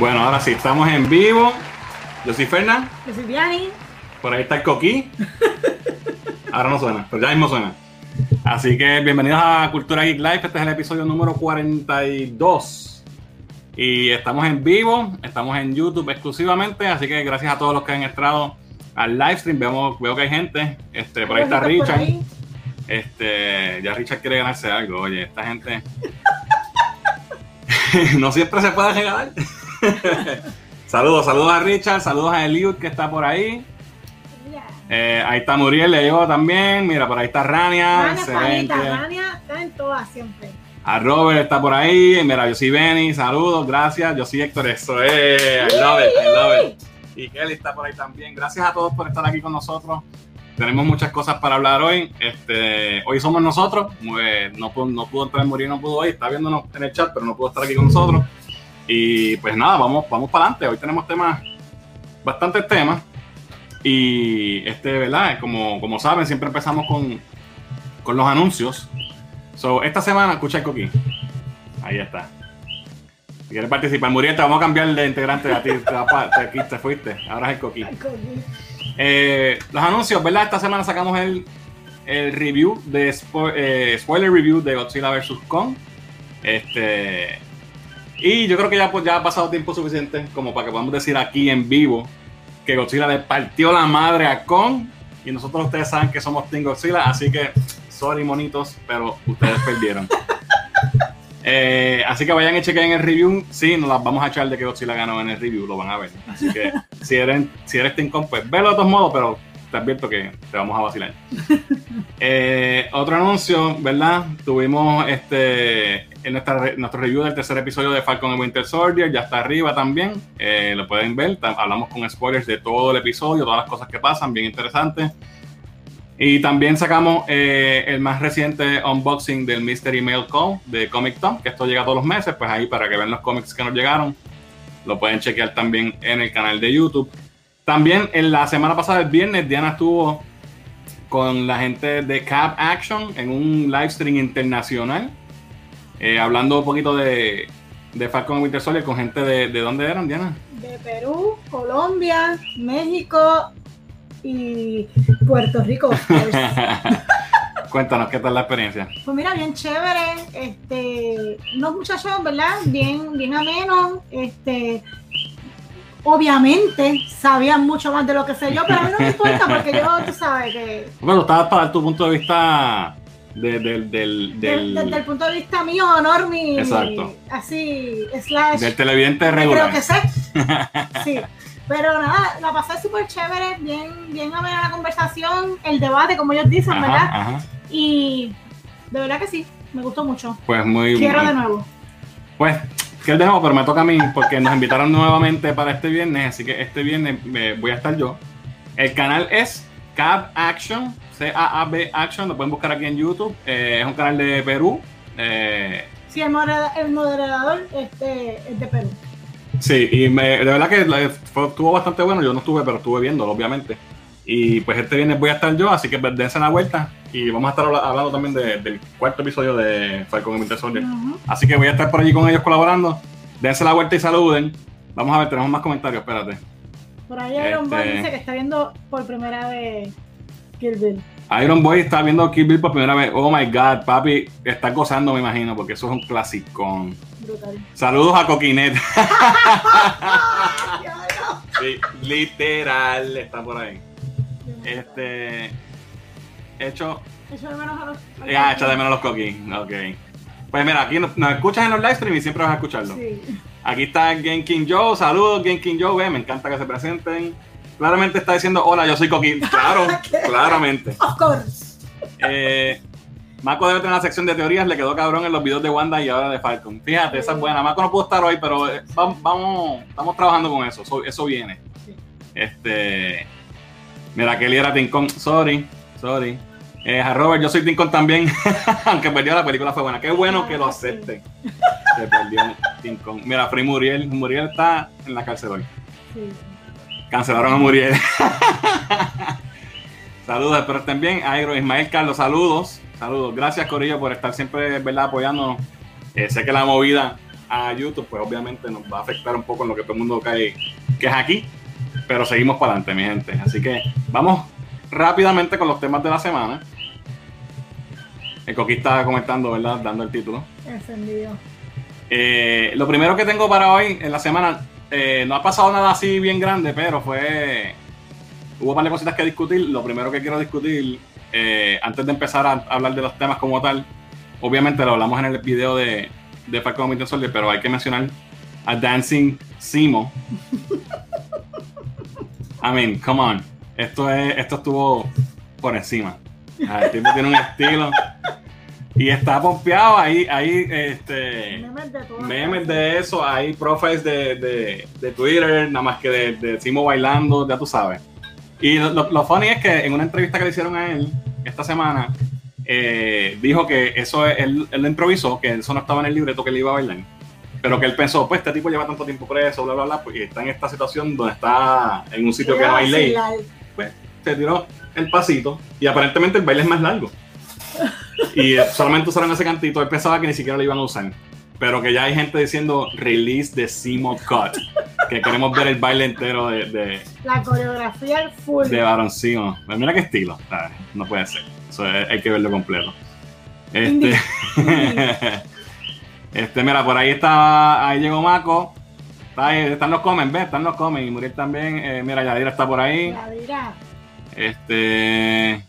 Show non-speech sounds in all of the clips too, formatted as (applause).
Bueno, ahora sí, estamos en vivo. Yo soy Fernán. Yo soy Diani. Por ahí está el Coquí. Ahora no suena, pero ya mismo suena. Así que bienvenidos a Cultura Geek Live. Este es el episodio número 42. Y estamos en vivo, estamos en YouTube exclusivamente. Así que gracias a todos los que han entrado al live stream. Veo que hay gente. Este, por ahí está Richard. Este, ya Richard quiere ganarse algo. Oye, esta gente. (laughs) (laughs) no siempre se puede regalar. (laughs) saludos, saludos a Richard, saludos a Eliud que está por ahí. Eh, ahí está Muriel, le llevo también. Mira, por ahí está Rania. Rania, Rania está en todas siempre. A Robert está por ahí. Mira, yo soy Benny, saludos, gracias. Yo soy Héctor, eso es. I love it, I love it. Y Kelly está por ahí también. Gracias a todos por estar aquí con nosotros. Tenemos muchas cosas para hablar hoy. Este, hoy somos nosotros. no, pudo, no pudo entrar Muriel, no pudo hoy. Está viéndonos en el chat, pero no pudo estar aquí con nosotros. Y pues nada, vamos, vamos para adelante. Hoy tenemos temas, bastantes temas. Y este, ¿verdad? Como, como saben, siempre empezamos con, con los anuncios. So, esta semana, escucha el coquí. Ahí está. Si quieres participar, Muriel, te vamos a cambiar de integrante a ti. Te, te, fuiste. Ahora es el coquí. Eh, los anuncios, ¿verdad? Esta semana sacamos el, el review de eh, spoiler review de Godzilla vs. Kong. Este y yo creo que ya, pues, ya ha pasado tiempo suficiente como para que podamos decir aquí en vivo que Godzilla le partió la madre a Kong. Y nosotros ustedes saben que somos Team Godzilla, así que sorry monitos, pero ustedes (laughs) perdieron. Eh, así que vayan y chequen el review. Sí, nos las vamos a echar de que Godzilla ganó en el review, lo van a ver. Así que si eres, si eres Team Kong, pues velo de todos modos, pero te advierto que te vamos a vacilar. (laughs) Eh, otro anuncio, ¿verdad? Tuvimos este en nuestro review del tercer episodio de Falcon and Winter Soldier, ya está arriba también, eh, lo pueden ver, hablamos con spoilers de todo el episodio, todas las cosas que pasan, bien interesante. Y también sacamos eh, el más reciente unboxing del Mystery Mail Call de Comic Tom, que esto llega todos los meses, pues ahí para que vean los cómics que nos llegaron, lo pueden chequear también en el canal de YouTube. También en la semana pasada, el viernes, Diana estuvo con la gente de Cap Action en un live stream internacional eh, hablando un poquito de, de Falcon Winter Soldier con gente de, de dónde eran, Diana? De Perú, Colombia, México y Puerto Rico. (laughs) Cuéntanos, ¿qué tal la experiencia? Pues mira, bien chévere, este, unos muchachos, ¿verdad? Bien, bien amenos, este, obviamente sabían mucho más de lo que sé yo, pero a mí no me (laughs) importa porque yo, tú sabes que... Bueno, estabas para dar tu punto de vista del, del, desde el punto de vista mío, honor mi Exacto. así, slash. Del televidente regular. Creo que sé. (laughs) Sí. Pero nada, la pasé súper chévere, bien, bien amena la conversación, el debate, como ellos dicen, ¿verdad? Y de verdad que sí, me gustó mucho. Pues muy Quiero de nuevo. Pues, que el dejamos, pero me toca a mí, porque nos invitaron nuevamente para este viernes, así que este viernes me voy a estar yo. El canal es Cab Action C-A-A-B Action, lo pueden buscar aquí en YouTube. Eh, es un canal de Perú. Eh, sí, el, moderador este, es de Perú. Sí, y de verdad que estuvo bastante bueno. Yo no estuve, pero estuve viéndolo, obviamente. Y pues este viernes voy a estar yo, así que dense la vuelta. Y vamos a estar hablando también del cuarto episodio de Falcon y Winter Soldier. Así que voy a estar por allí con ellos colaborando. Dense la vuelta y saluden. Vamos a ver, tenemos más comentarios, espérate. Por ahí Iron este... Boy dice que está viendo por primera vez Kill Bill. Iron Boy está viendo Kill Bill por primera vez. Oh my god, papi, está gozando, me imagino, porque eso es un clasicón. Brutal. Saludos a Coquinet. (laughs) sí, literal, está por ahí. Este. Hecho. Hecho de menos a los. Ya, echa de menos los coquis. Ok. Pues mira, aquí nos, escuchas en los live stream y siempre vas a escucharlo. Sí. Aquí está Genkin Joe. Saludos, Genkin Joe. me encanta que se presenten. Claramente está diciendo, hola, yo soy Coquín. (laughs) Claro, claramente. Of course. Eh, Mako debe tener una sección de teorías, le quedó cabrón en los videos de Wanda y ahora de Falcon. Fíjate, esa es buena. Mako no pudo estar hoy, pero eh, vamos, estamos trabajando con eso. Eso, viene. Este. Mira, Kelly era Tincón. Sorry, sorry. Eh, a Robert, yo soy Tincón también. (laughs) Aunque perdió la película, fue buena. Qué bueno que lo acepte. Se perdió Tincón. Mira, Free Muriel. Muriel está en la cárcel hoy. Sí. Cancelaron a Muriel. (laughs) saludos, espero estén bien. Airo, Ismael Carlos, saludos. Saludos. Gracias, Corillo, por estar siempre ¿verdad? apoyándonos. Eh, sé que la movida a YouTube, pues obviamente nos va a afectar un poco en lo que todo el mundo cae, que es aquí. Pero seguimos para adelante, mi gente. Así que vamos rápidamente con los temas de la semana. El Coqui está comentando, ¿verdad? Dando el título. Encendido. Eh, lo primero que tengo para hoy en la semana, eh, no ha pasado nada así bien grande, pero fue. Hubo un par de cositas que discutir. Lo primero que quiero discutir, eh, antes de empezar a hablar de los temas como tal, obviamente lo hablamos en el video de, de Falcon Soldier, pero hay que mencionar a Dancing Simo. (laughs) I mean, come on. Esto, es, esto estuvo por encima. El tipo tiene un estilo. Y está pompeado ahí, ahí este, memes de, eso, hay profiles de, de, Twitter, nada más que de, de Simo bailando, ya tú sabes. Y lo, lo, funny es que en una entrevista que le hicieron a él esta semana, eh, dijo que eso él, él lo improvisó, que eso no estaba en el libreto que él iba a bailar. Pero que él pensó, pues este tipo lleva tanto tiempo preso, bla, bla, bla, pues, y está en esta situación donde está en un sitio que no hay ley. Pues se tiró el pasito y aparentemente el baile es más largo. Y solamente usaron ese cantito. Él pensaba que ni siquiera lo iban a usar. Pero que ya hay gente diciendo release de Simo Cut. Que queremos ver el baile entero de. la coreografía al full. De Baron Simo. Pues mira qué estilo. No puede ser. Eso hay que verlo completo. Este. (laughs) este, mira, por ahí está. Ahí llegó Mako. están los comen, ¿ves? Están los comen. Y Muriel también. Eh, mira, Yadira está por ahí. Yadira. Este.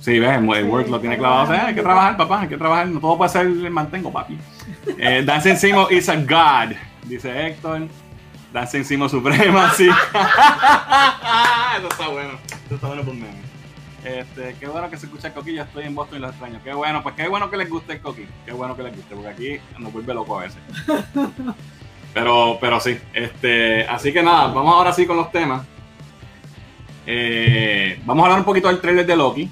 Sí, ves, el, work lo tiene clavado. O sea, hay que trabajar, papá, hay que trabajar. No todo puede ser el mantengo, papi. Eh, Dancing Simo is a god, dice Héctor. Dancing Simo Suprema, sí. (laughs) Eso está bueno. Eso está bueno por mí. Este, qué bueno que se escucha el coqui, ya estoy en Boston y lo extraño. Qué bueno, pues qué bueno que les guste el coqui. Qué bueno que les guste, porque aquí nos vuelve loco a veces. (laughs) Pero, pero sí, este, así que nada, vamos ahora sí con los temas. Eh, vamos a hablar un poquito del trailer de Loki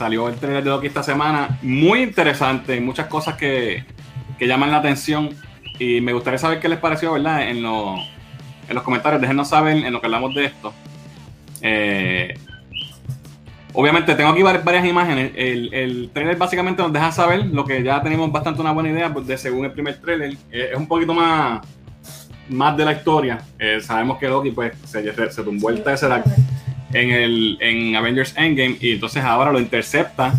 salió el trailer de Loki esta semana. Muy interesante, muchas cosas que, llaman la atención. Y me gustaría saber qué les pareció, ¿verdad? En, en los comentarios, déjenos saber en lo que hablamos de esto. Eh, obviamente tengo aquí varias, imágenes. El, el, trailer básicamente nos deja saber lo que ya tenemos bastante una buena idea pues, de según el primer trailer. Eh, es un poquito más, más de la historia. Eh, sabemos que Loki pues se, se tumbó el Tesseract en, el, en Avengers Endgame y entonces ahora lo intercepta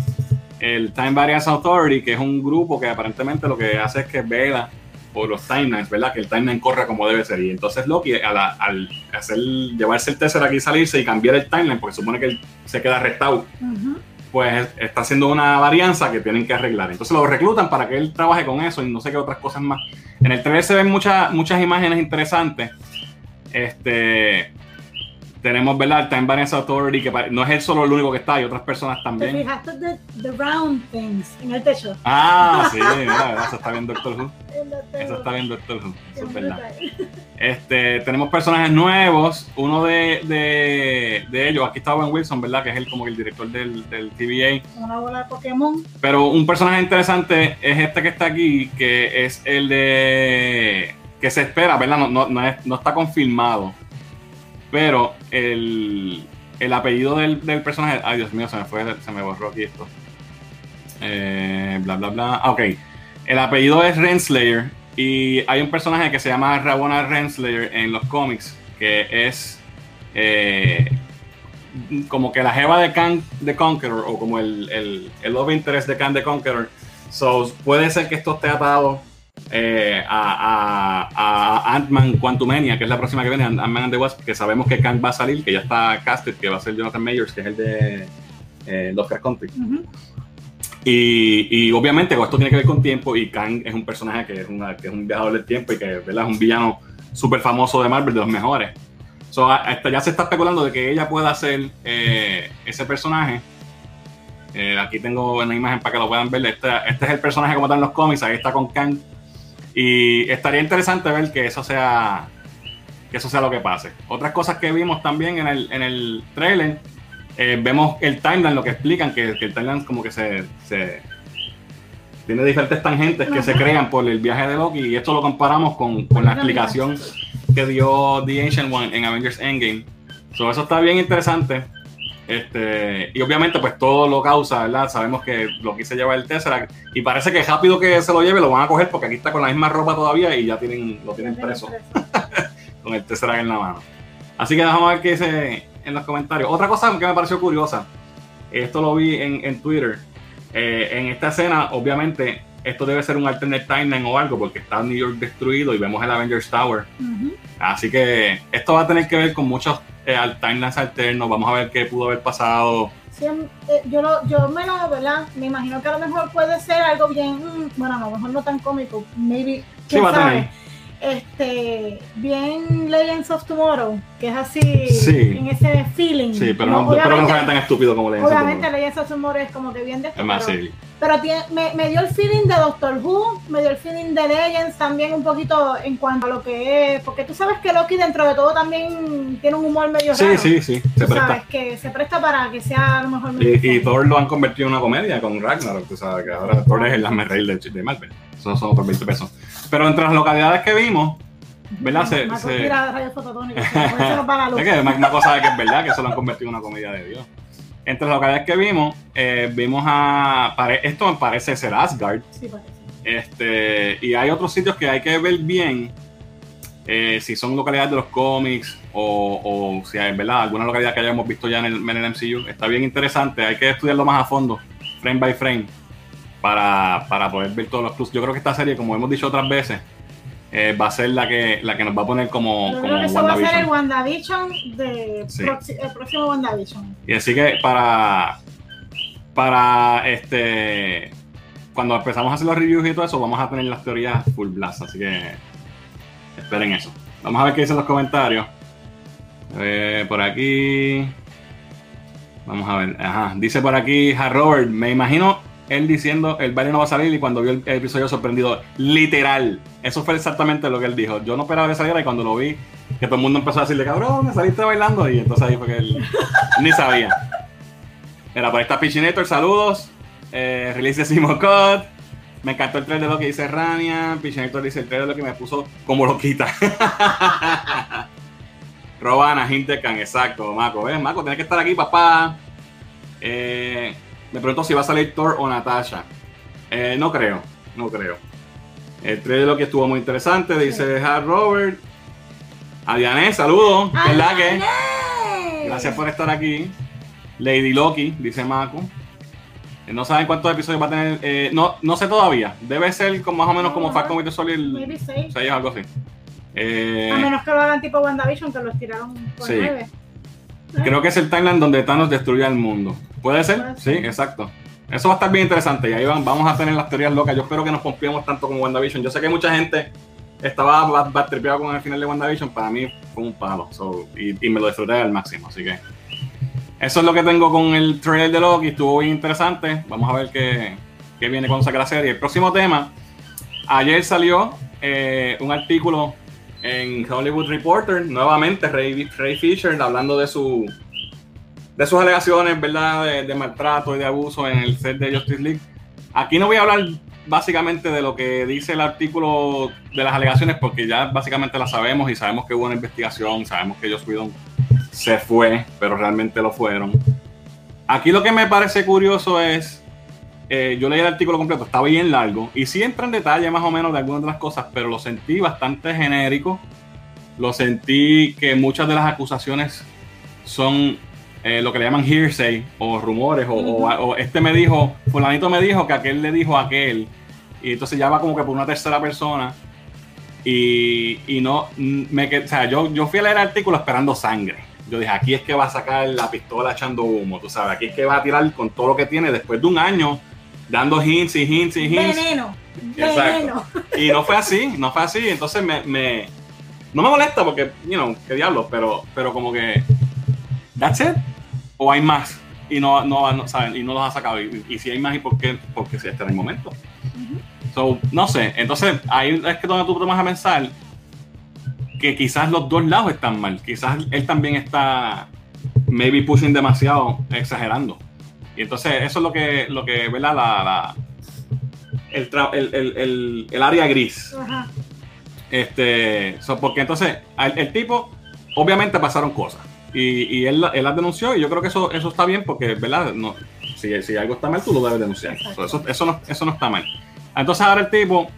el Time Variance Authority, que es un grupo que aparentemente lo que hace es que vela por los timelines, ¿verdad? Que el timeline corra como debe ser. Y entonces Loki, al, al hacer, llevarse el Tesseract aquí y salirse y cambiar el timeline, porque supone que él se queda arrestado, pues está haciendo una varianza que tienen que arreglar. Entonces lo reclutan para que él trabaje con eso y no sé qué otras cosas más. En el trailer se ven muchas muchas imágenes interesantes. Este, tenemos, ¿verdad? El Time Variance Authority, que no es él solo el único que está, hay otras personas también. ¿Te fijaste de The Round Things en el techo? Ah, sí, (laughs) mira, eso está bien Doctor Who. Eso está bien Doctor Who, eso es verdad. (laughs) Este, tenemos personajes nuevos, uno de, de, de, ellos, aquí está Ben Wilson, ¿verdad? Que es el, como el director del, del TVA. Una bola de Pokémon. Pero un personaje interesante es este que está aquí, que es el de... que se espera, ¿verdad? No, no, no, es, no está confirmado pero el, apellido del, personaje. Ay, Dios mío, se me fue, se me borró aquí esto. Eh, bla, bla, bla. Ah, ok. El apellido es Renslayer. Y hay un personaje que se llama Rabona Renslayer en los cómics. Que es. Eh, como que la jeva de Kang the Conqueror. O como el, el, el love interest de Kang the Conqueror. So, puede ser que esto esté atado eh, a, a, Ant-Man Quantumania, que es la próxima que viene, Ant-Man and the Wasp, que sabemos que Kang va a salir, que ya está casted, que va a ser Jonathan Mayers, que es el de eh, Doctor Country. y, y, obviamente esto tiene que ver con tiempo y Kang es un personaje que es, que es un viajador del tiempo y que ¿verdad? es un villano súper famoso de Marvel, de los mejores. So, hasta ya se está especulando de que ella pueda ser eh, ese personaje. Eh, aquí tengo una imagen para que lo puedan ver. Este, este, es el personaje como está en los cómics. Ahí está con Kang y estaría interesante ver que eso sea que eso sea lo que pase. Otras cosas que vimos también en el, en el trailer, eh, vemos el timeline, lo que explican, que, el timeline como que se, tiene diferentes tangentes que se crean por el viaje de Loki y esto lo comparamos con, la explicación que dio The Ancient One en Avengers Endgame. So, eso está bien interesante. Este, y obviamente, pues todo lo causa, ¿verdad? Sabemos que lo quise llevar el Tesseract y parece que rápido que se lo lleve lo van a coger porque aquí está con la misma ropa todavía y ya tienen, lo tienen preso (laughs) con el Tesseract en la mano. Así que vamos a ver qué dice en los comentarios. Otra cosa que me pareció curiosa, esto lo vi en, Twitter. Eh, en esta escena, obviamente, esto debe ser un alternate timeline o algo porque está New York destruido y vemos el Avengers Tower. Así que esto va a tener que ver con muchos eh, timelines alternos. Vamos a ver qué pudo haber pasado. Em, eh, yo, lo, yo me lo, ¿verdad? Me imagino que a lo mejor puede ser algo bien, mm, bueno, a lo mejor no tan cómico, maybe. Sí, va a tener este, bien Legends of Tomorrow, que es así, en ese feeling. Sí, pero no, pero no tan estúpido como Legends Obviamente Legends of Tomorrow es como que bien de Es más, sí. Pero tiene, me, me, dio el feeling de Doctor Who, me dio el feeling de Legends también un poquito en cuanto a lo que es, porque tú sabes que Loki dentro de todo también tiene un humor medio sí, raro. Sí, sí, sí, se presta. Sabes que se presta para que sea a lo mejor Y, y Thor lo han convertido en una comedia con Ragnarok, tú sabes que ahora Thor es el más reír de, de Marvel. Eso son por 20 pesos. Pero entre las localidades que vimos, ¿Verdad? Se, se... (laughs) es que una cosa de que es verdad que eso lo han convertido en una comedia de Dios. Entre las localidades que vimos, eh, vimos a. Esto parece ser Asgard. Sí, parece. Este, y hay otros sitios que hay que ver bien eh, si son localidades de los cómics o, o, si hay ¿verdad? alguna localidad que hayamos visto ya en el, en el MCU. Está bien interesante, hay que estudiarlo más a fondo, frame by frame, para, para poder ver todos los plus. Yo creo que esta serie, como hemos dicho otras veces, eh, va a ser la que, la que nos va a poner como, como eso va a ser el WandaVision de el próximo WandaVision. Y así que para para este cuando empezamos a hacer los reviews y todo eso, vamos a tener las teorías full blast, así que esperen eso. Vamos a ver qué dicen los comentarios. Eh, por aquí. Vamos a ver. Ajá. Dice por aquí a Robert. Me imagino él diciendo el baile no va a salir y cuando vio el, episodio sorprendido, literal. Eso fue exactamente lo que él dijo. Yo no esperaba que saliera y cuando lo vi, que todo el mundo empezó a decirle, cabrón, me saliste bailando y entonces ahí fue que él ni sabía. Mira, por está Pichinator, saludos. Eh, release de Simo Me encantó el trailer de lo que dice Rania. Pichinator dice el trailer de lo que me puso como loquita. (laughs) Robana, Hintecan, exacto, Maco. ¿Ves? Maco, tienes que estar aquí, papá. Eh, me pregunto si va a salir Thor o Natasha. Eh, no creo, no creo. El trailer lo que estuvo muy interesante, dice Hard Robert. A Diane, saludos. ¿Verdad que? Gracias por estar aquí. Lady Loki, dice Mako. Eh, no saben cuántos episodios va a tener. Eh, no, no sé todavía. Debe ser con más o menos como Falcon Winter Soldier. Maybe 6. o algo así. a menos que lo hagan tipo WandaVision, que los tiraron por sí. 9. Creo que es el timeline donde Thanos destruye el mundo. ¿Puede ser? Sí, exacto. Eso va a estar bien interesante y ahí vamos a tener las teorías locas. Yo espero que nos pompiemos tanto como WandaVision. Yo sé que mucha gente estaba batripeado con el final de WandaVision. Para mí fue un palo y, me lo disfruté al máximo. Así que eso es lo que tengo con el trailer de Loki. Estuvo bien interesante. Vamos a ver qué, qué viene cuando saque la serie. El próximo tema. Ayer salió eh, un artículo en Hollywood Reporter, nuevamente Ray, Fisher hablando de su de sus alegaciones, ¿verdad? De, maltrato y de abuso en el set de Justice League. Aquí no voy a hablar básicamente de lo que dice el artículo de las alegaciones, porque ya básicamente la sabemos y sabemos que hubo una investigación, sabemos que Joss Whedon se fue, pero realmente lo fueron. Aquí lo que me parece curioso es, eh, yo leí el artículo completo, está bien largo, y sí entra en detalle más o menos de algunas de las cosas, pero lo sentí bastante genérico. Lo sentí que muchas de las acusaciones son eh, lo que le llaman hearsay o rumores o, este me dijo, fulanito me dijo que aquel le dijo a aquel y entonces ya va como que por una tercera persona y, y no, me, o sea, yo, yo fui a leer el artículo esperando sangre. Yo dije, aquí es que va a sacar la pistola echando humo, tú sabes, aquí es que va a tirar con todo lo que tiene después de un año dando hints y hints y hints. Veneno. Veneno. Y no fue así, no fue así. Entonces me, me no me molesta porque, you know, qué diablo, pero, pero como que, that's it o hay más y no, no, ¿saben? y no los ha sacado. Y, si hay más, ¿y por qué? Porque si está en el momento. so, no sé. Entonces, ahí es que donde tú te vas a pensar que quizás los dos lados están mal. Quizás él también está, maybe pushing demasiado, exagerando. Y entonces, eso es lo que, lo que ¿verdad? La, la el, el, el, el, área gris. Este, porque entonces, el, el tipo, obviamente pasaron cosas Y, y él, él las denunció y yo creo que eso, eso está bien porque, ¿verdad? No, si, si algo está mal, tú lo debes denunciar. Eso, eso, no, eso no está mal. Entonces ahora el tipo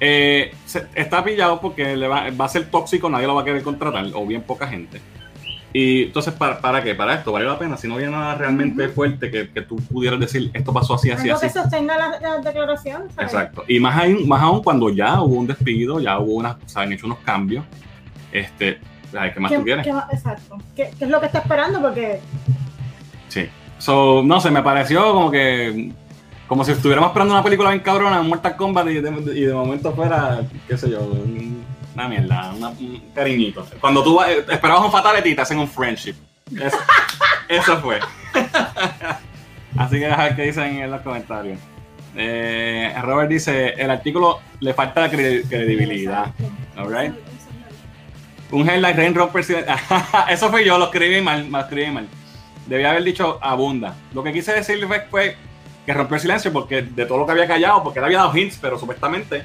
eh, está pillado porque le va, va, a ser tóxico, nadie lo va a querer contratar, o bien poca gente. Y entonces, ¿para, ¿para qué? Para esto, vale la pena. Si no había nada realmente fuerte que, que, tú pudieras decir, esto pasó así, así, así. que sostenga la, la declaración. ¿sabes? Exacto. Y más aún, más aún cuando ya hubo un despido, ya hubo unas, se han hecho unos cambios. Este, ¿qué más ¿Qué, tú quieres? qué exacto. ¿Qué, qué es lo que está esperando? Porque Sí. So, no sé, me pareció como que. Como si estuviéramos esperando una película bien cabrona, Mortal Kombat, y de, y de momento fuera, qué sé yo, un- una mierda, una- un cariñito. Cuando tú esperabas un Fatality te hacen un Friendship. Eso, (laughs) eso fue. Así que ver qué dicen en los comentarios. Eh, Robert dice: el artículo le falta cre- credibilidad. Alright. Un headline Rain Romper (laughs) Eso fue yo, lo escribí mal, lo escribí mal. Debía haber dicho abunda. Lo que quise decir fue, fue que rompió el silencio porque de todo lo que había callado, porque él había dado hints, pero supuestamente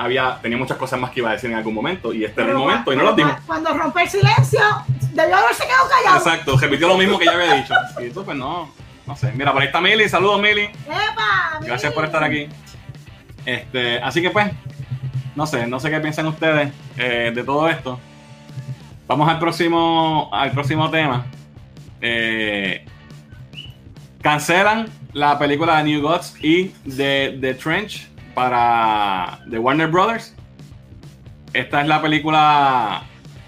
había, tenía muchas cosas más que iba a decir en algún momento y este era el momento y no los dijo. Cuando rompe el silencio, debió haberse quedado callado. Exacto, repitió lo mismo que ya había dicho. Y eso pues no, no sé. Mira, por ahí está Mili, saludos Mili. ¡Epa! Gracias por estar aquí. Este, así que pues, no sé, no sé qué piensan ustedes eh, de todo esto. Vamos al próximo, al próximo tema. Eh, cancelan la película de New Gods y de The Trench para The Warner Brothers. Esta es la película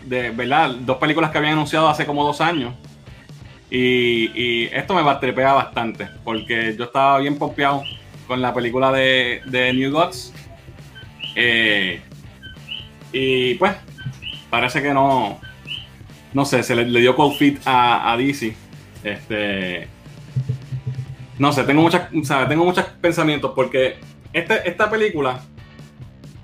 de, ¿verdad? Dos películas que habían anunciado hace como dos años. Y, esto me batrepea bastante, porque yo estaba bien pompeado con la película de, de New Gods. Eh, y pues, parece que no. No sé, se le, dio cold feet a, a DC. Este. No sé, tengo muchas, o sea, tengo muchos pensamientos porque este- esta película.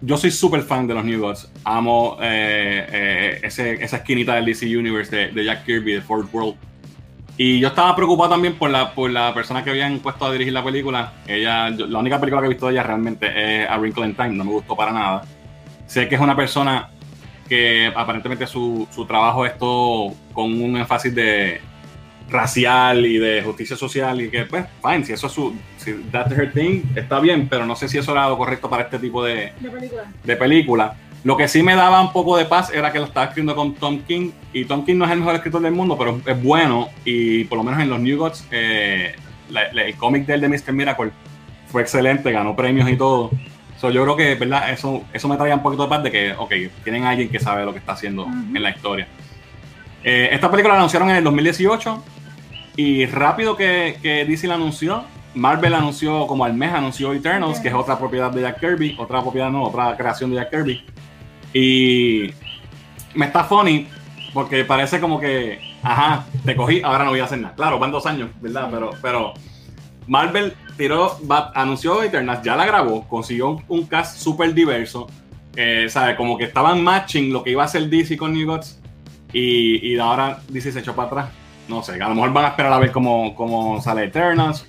Yo soy súper fan de los New Gods. Amo eh, eh, ese- esa esquinita del DC Universe de, de Jack Kirby, de Fourth World. Y yo estaba preocupado también por la, por la persona que habían puesto a dirigir la película. Ella, la única película que he visto de ella realmente es A Wrinkle in Time, no me gustó para nada. Sé que es una persona que aparentemente su, su trabajo es todo con un énfasis de racial y de justicia social y que pues, fine, si eso es su, si that's her thing, está bien, pero no sé si eso era lo correcto para este tipo de, De película. de película. Lo que sí me daba un poco de paz era que lo estaba escribiendo con Tom King. Y Tom King no es el mejor escritor del mundo, pero es bueno. Y por lo menos en los New Gods, eh, la- la- el cómic del de Mr. Miracle fue excelente, ganó premios y todo. So, yo creo que, ¿verdad? Eso, eso me traía un poquito de paz de que, ok, tienen a alguien que sabe lo que está haciendo en la historia. Eh, esta película la anunciaron en el 2018 y rápido que, que DC la anunció, Marvel anunció como al mes, anunció Eternals, que es otra propiedad de Jack Kirby, otra propiedad no, otra creación de Jack Kirby. Y me está funny porque parece como que, ajá, te cogí, ahora no voy a hacer nada. Claro, van dos años, ¿verdad? Pero, pero Marvel tiró, va- anunció Eternals, ya la grabó, consiguió un, un cast súper diverso. Eh, ¿sabe? Como que estaban matching lo que iba a hacer DC con New Gods y, y ahora DC se echó para atrás. No sé, a lo mejor van a esperar a ver cómo, cómo sale Eternals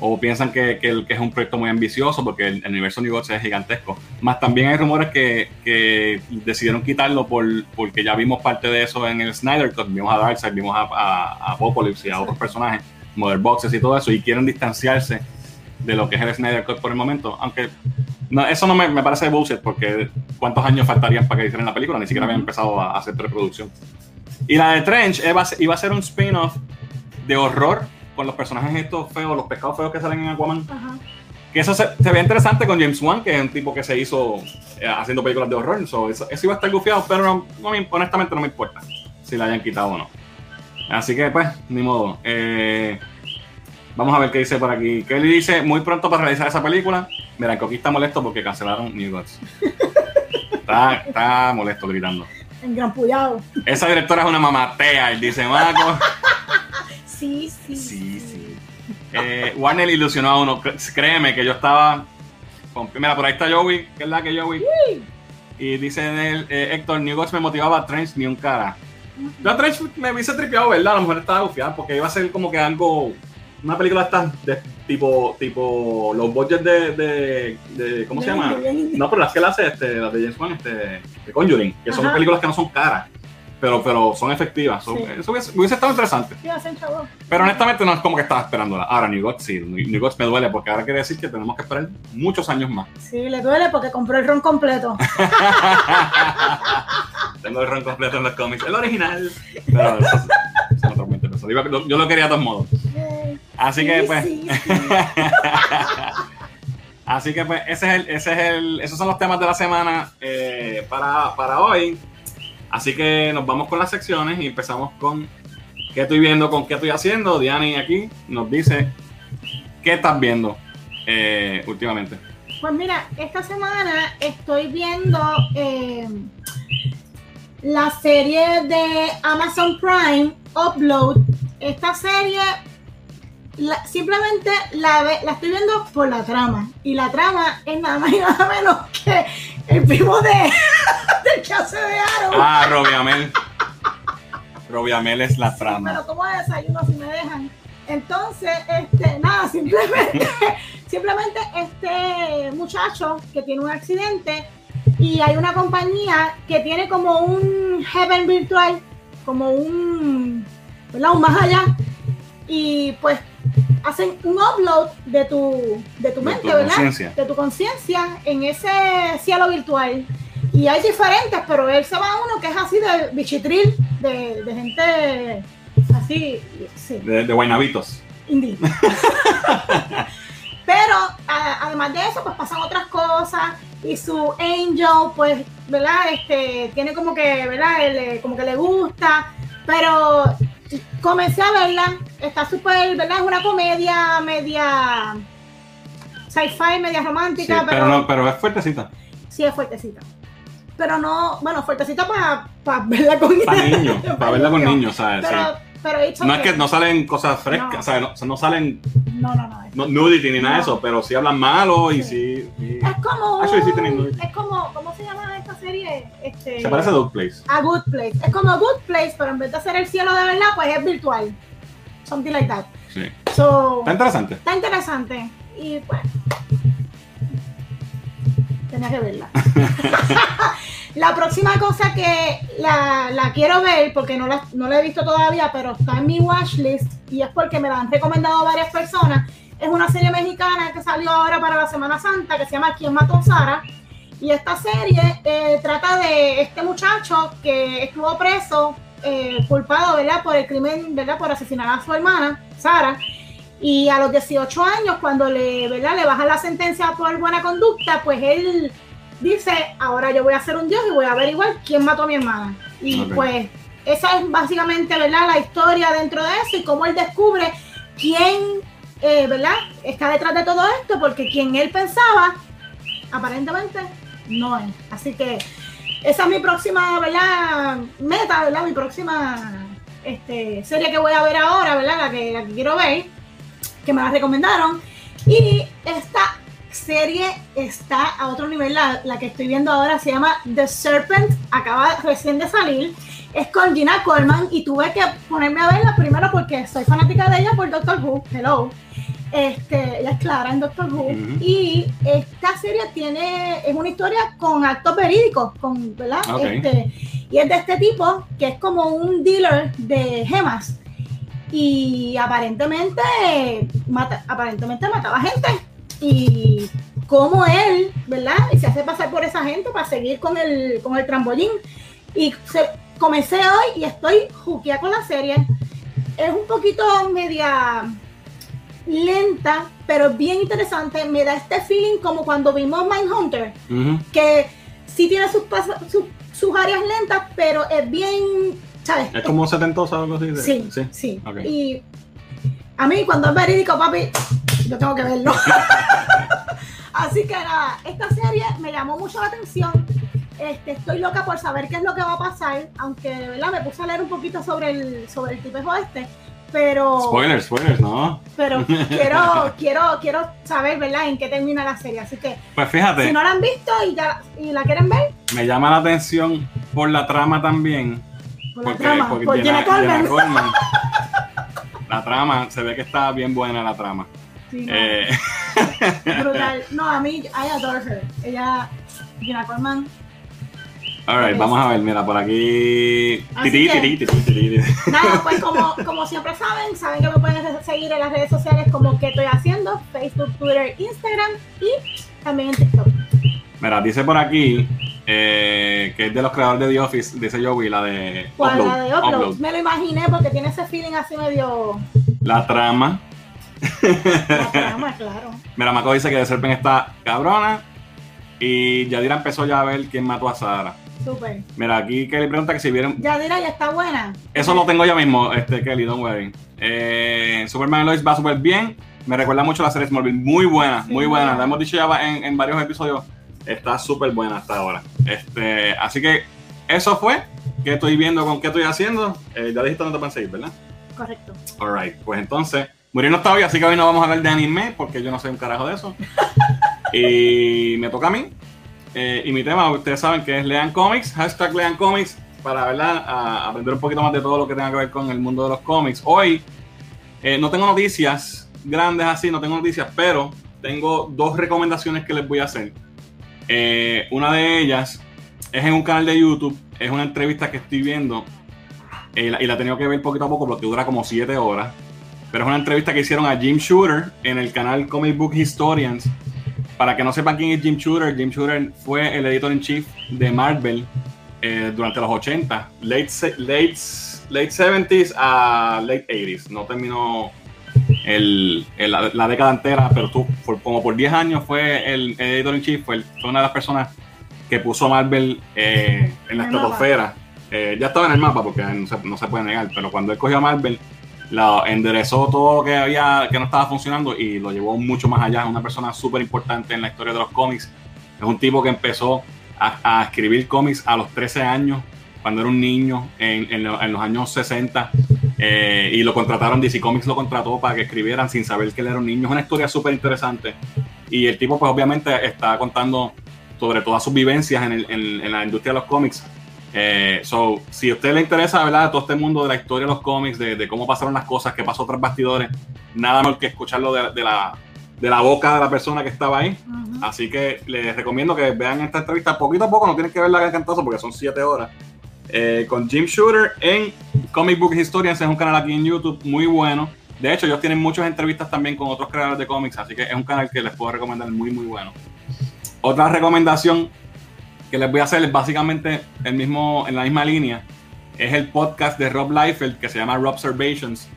o piensan que, que, es un proyecto muy ambicioso porque el, el universo New Gods es gigantesco. Más también hay rumores que, que decidieron quitarlo por, porque ya vimos parte de eso en el Snyder Cut, vimos a Darkseid, vimos a, a, a Apocalypse y a otros personajes, Mother Boxes y todo eso, y quieren distanciarse de lo que es el Snyder Cut por el momento, aunque no, eso no me, me parece bullshit porque cuántos años faltarían para que hicieran la película, ni siquiera habían empezado a hacer preproducción. Y la de Trench iba a ser, iba a ser un spin-off de horror con los personajes estos feos, los pescados feos que salen en Aquaman. Ajá. Que eso se, se ve interesante con James Wan, que es un tipo que se hizo eh, haciendo películas de horror. So, eso, eso iba a estar gufiado, pero no- no me- honestamente no me importa si la hayan quitado o no. Así que, pues, ni modo. Eh, vamos a ver qué dice por aquí. Kelly dice, muy pronto para realizar esa película. Mira, Coqui está molesto porque cancelaron New Gods. (laughs) está, está molesto gritando. En Gran Puyado. Esa directora es una mamatea, él dice, Marco. (laughs) Sí, sí. Sí, sí. Eh, Warner ilusionó a uno. Créeme que yo estaba. con- Mira, por ahí está Joey, que es la que Joey. Y dice él, eh, Héctor, New Gods me motivaba a Trench ni un cara. Yo a Trench me hubiese tripeado, ¿verdad? A lo mejor estaba gufiada porque iba a ser como que algo. Una película de tipo, tipo los budgets de, de, de- ¿cómo se llama? No, pero las que él hace, este, las de James Wan, este, de Conjuring, que son Ajá. películas que no son caras. pero, pero son efectivas. Son- Sí. Eso hubiese, hubiese estado interesante. Sí, hacen chavo. Pero honestamente no es como que estaba esperándola. Ahora, New Gods sí, New Gods me duele porque ahora quiere decir que tenemos que esperar muchos años más. Sí, le duele porque compró el ron completo. (laughs) Tengo el ron completo en los cómics. El original. Pero eso, eso es otro 20 pesos. Digo, yo- Yo lo quería de todos modos. Así que pues. sí, (laughs) sí. Así que pues ese es el, ese es el, esos son los temas de la semana eh, para, para hoy. Así que nos vamos con las secciones y empezamos con qué estoy viendo, con qué estoy haciendo. Diani aquí nos dice qué estás viendo eh, últimamente. Pues mira, esta semana estoy viendo eh, la serie de Amazon Prime, Upload. Esta serie la- simplemente la, ve- la estoy viendo por la trama. Y la trama es nada más y nada menos que el primo de, (laughs) del que hace de Arrow. Ah, Robiamel. Robiamel es la trama. Pero como desayuno si me dejan. Entonces, este, nada, simplemente, (laughs) simplemente este muchacho que tiene un accidente y hay una compañía que tiene como un heaven virtual, como un, ¿verdad? Un más allá. Y pues hacen un upload de tu, de tu De mente, tu ¿verdad? De tu conciencia en ese cielo virtual. Y hay diferentes, pero él se va a uno que es así de bichitril, de, de gente así, sí, De, de Guaynabitos. (laughs) Pero a- además de eso, pues pasan otras cosas y su angel, pues, ¿verdad? Este, tiene como que, ¿verdad? Él, eh, como que le gusta, pero comencé a verla, está súper, ¿verdad? Es una comedia media sci-fi, media Sí, romántica, pero, pero, no, pero es fuertecita. sí es fuertecita. Pero no, bueno, fuertecita para verla con Para (laughs) niños, para verla con niños. ¿sabes? Pero. Pero No es que no salen cosas frescas, No. o sea, no, no salen No, no, no. es- no, nudity ni nada de eso, pero sí hablan malo y Sí. sí. sí- Es como. Actually, sí nudity. es como. ¿Cómo se llama esta serie? Este, Se parece a Dog Place. A Good Place. Es como Good Place, pero en vez de hacer el cielo de verdad, pues es virtual. Something like that. Sí. So, Está interesante. está interesante. Y pues. Tenía que verla. (laughs) (laughs) la próxima cosa que la, quiero ver, porque no la, no la he visto todavía, pero está en mi watchlist y es porque me la han recomendado varias personas. Es una serie mexicana que salió ahora para la Semana Santa que se llama ¿Quién mató a Sara? Y esta serie eh, trata de este muchacho que estuvo preso, eh, culpado, ¿verdad? Por el crimen, ¿verdad? Por asesinar a su hermana, Sara. Y a los 18 años, cuando le, ¿verdad? le bajan la sentencia por buena conducta, pues él dice, ahora yo voy a ser un dios y voy a averiguar quién mató a mi hermana. Y pues esa es básicamente, ¿verdad? La historia dentro de eso y cómo él descubre quién, eh, ¿verdad? Está detrás de todo esto, porque quien él pensaba, aparentemente, no es. Así que esa es mi próxima, ¿verdad? Meta, ¿verdad? Mi próxima este, serie que voy a ver ahora, ¿verdad? La que, la que quiero ver, que me la recomendaron. Y serie está a otro nivel, la, la que estoy viendo ahora se llama The Serpent, acaba recién de salir. Es con Gina Coleman y tuve que ponerme a verla primero porque soy fanática de ella por Doctor Who. Hello. Este, ella es Clara en Doctor Who. Ujú. Y esta serie tiene, es una historia con actos verídicos, con, ¿verdad? Este, y es de este tipo, que es como un dealer de gemas. Y aparentemente, mata, aparentemente mataba gente. Y como él, ¿verdad? Y se hace pasar por esa gente para seguir con el, con el trambolín. Y se- comencé hoy y estoy juqueada con la serie. Es un poquito media lenta, pero bien interesante. Me da este feeling como cuando vimos Mindhunter, Ujú. que sí tiene sus, pas- sus, sus áreas lentas, pero es bien, ¿sabes? Es como setentosa o algo así. de- Sí, sí. sí. Ok. Y a mí cuando es verídico, papi, (laughs) yo tengo que verlo. (laughs) Así que nada, esta serie me llamó mucho la atención. Este, estoy loca por saber qué es lo que va a pasar, aunque ¿verdad? me puse a leer un poquito sobre el, sobre el tipejo este, pero, Spoilers, spoilers, ¿no? pero (laughs) quiero, quiero, quiero saber ¿verdad? en qué termina la serie. Así que Pues fíjate, si no la han visto y, ya, y la quieren ver, me llama la atención por la trama también. por la Porque, trama, porque por Jenna- Jenna Coleman. Coleman, La trama, se ve que está bien buena la trama. Sí. Eh, (laughs) Brutal. No, a mí, I adore her. Ella, Gina Coleman, Alright, vamos a ver, mira, por aquí. Tiri, que- tiri, tiri. Nada, (laughs) pues como, como siempre saben, saben que me pueden seguir en las redes sociales como que estoy haciendo, Facebook, Twitter, Instagram y también en TikTok. Mira, dice por aquí eh, que es de los creadores de The Office, dice Joey, la de ¿Cuál? Upload, la de upload. Upload. Me lo imaginé porque tiene ese feeling así medio... La trama. (laughs) La trama, claro. Mira, Mako dice que The Serpent está cabrona. Y Yadira empezó ya a ver quién mató a Sara. Súper. Mira, aquí Kelly pregunta que si vieron. Ya dirá, ya está buena. Eso lo tengo ya mismo, este Kelly, don't worry. Eh, Superman Lois va súper bien. Me recuerda mucho a la serie Smallville. Muy buena, Sí. muy buena. La hemos dicho ya en, en varios episodios. Está súper buena hasta ahora. Este, así que eso fue. ¿Qué estoy viendo con qué estoy haciendo? Eh, ya dijiste dónde te seguir, ¿verdad? Correcto. Alright, pues entonces, Muriel no está hoy, así que hoy no vamos a hablar de anime, porque yo no sé un carajo de eso. (laughs) y me toca a mí. Eh, y mi tema, ustedes saben que es Lean Comics, hashtag Lean Comics, para ¿verdad? A- aprender un poquito más de todo lo que tenga que ver con el mundo de los cómics. Hoy eh, no tengo noticias grandes así, no tengo noticias, pero tengo dos recomendaciones que les voy a hacer. Eh, una de ellas es en un canal de YouTube, es una entrevista que estoy viendo eh, la- y la he tenido que ver poquito a poco porque dura como 7 horas. Pero es una entrevista que hicieron a Jim Shooter en el canal Comic Book Historians. Para que no sepan quién es Jim Shooter, Jim Shooter fue el editor en chief de Marvel eh, durante los 80, late, late, late 70s a late 80s. No terminó el, el- la, la década entera, pero tú, por- como por 10 años fue el, el editor en chief, fue, fue una de las personas que puso Marvel eh, en la estratosfera. Eh, ya estaba en el mapa porque no se, no se puede negar, pero cuando él cogió a Marvel, la, enderezó todo que había que no estaba funcionando y lo llevó mucho más allá. Es una persona súper importante en la historia de los cómics. Es un tipo que empezó a, escribir cómics a los 13 años, cuando era un niño, en, en lo- en los años 60. eh, y lo contrataron, DC Comics lo contrató para que escribieran sin saber que él era un niño. Es una historia súper interesante. Y el tipo, pues obviamente, está contando sobre todas sus vivencias en, el- en la industria de los cómics. Eh, so, si a usted le interesa, ¿verdad? Todo este mundo de la historia de los cómics, de, de cómo pasaron las cosas, qué pasó tras bastidores, nada más que escucharlo de, de la, de la boca de la persona que estaba ahí. Ujú. Así que les recomiendo que vean esta entrevista poquito a poco, no tienen que verla de cantazo porque son 7 horas. Eh, con Jim Shooter en Comic Book Historians, es un canal aquí en YouTube muy bueno. De hecho, ellos tienen muchas entrevistas también con otros creadores de cómics, así que es un canal que les puedo recomendar muy, muy bueno. Otra recomendación que les voy a hacer es básicamente el mismo, en la misma línea. Es el podcast de Rob Liefeld que se llama Rob Observations.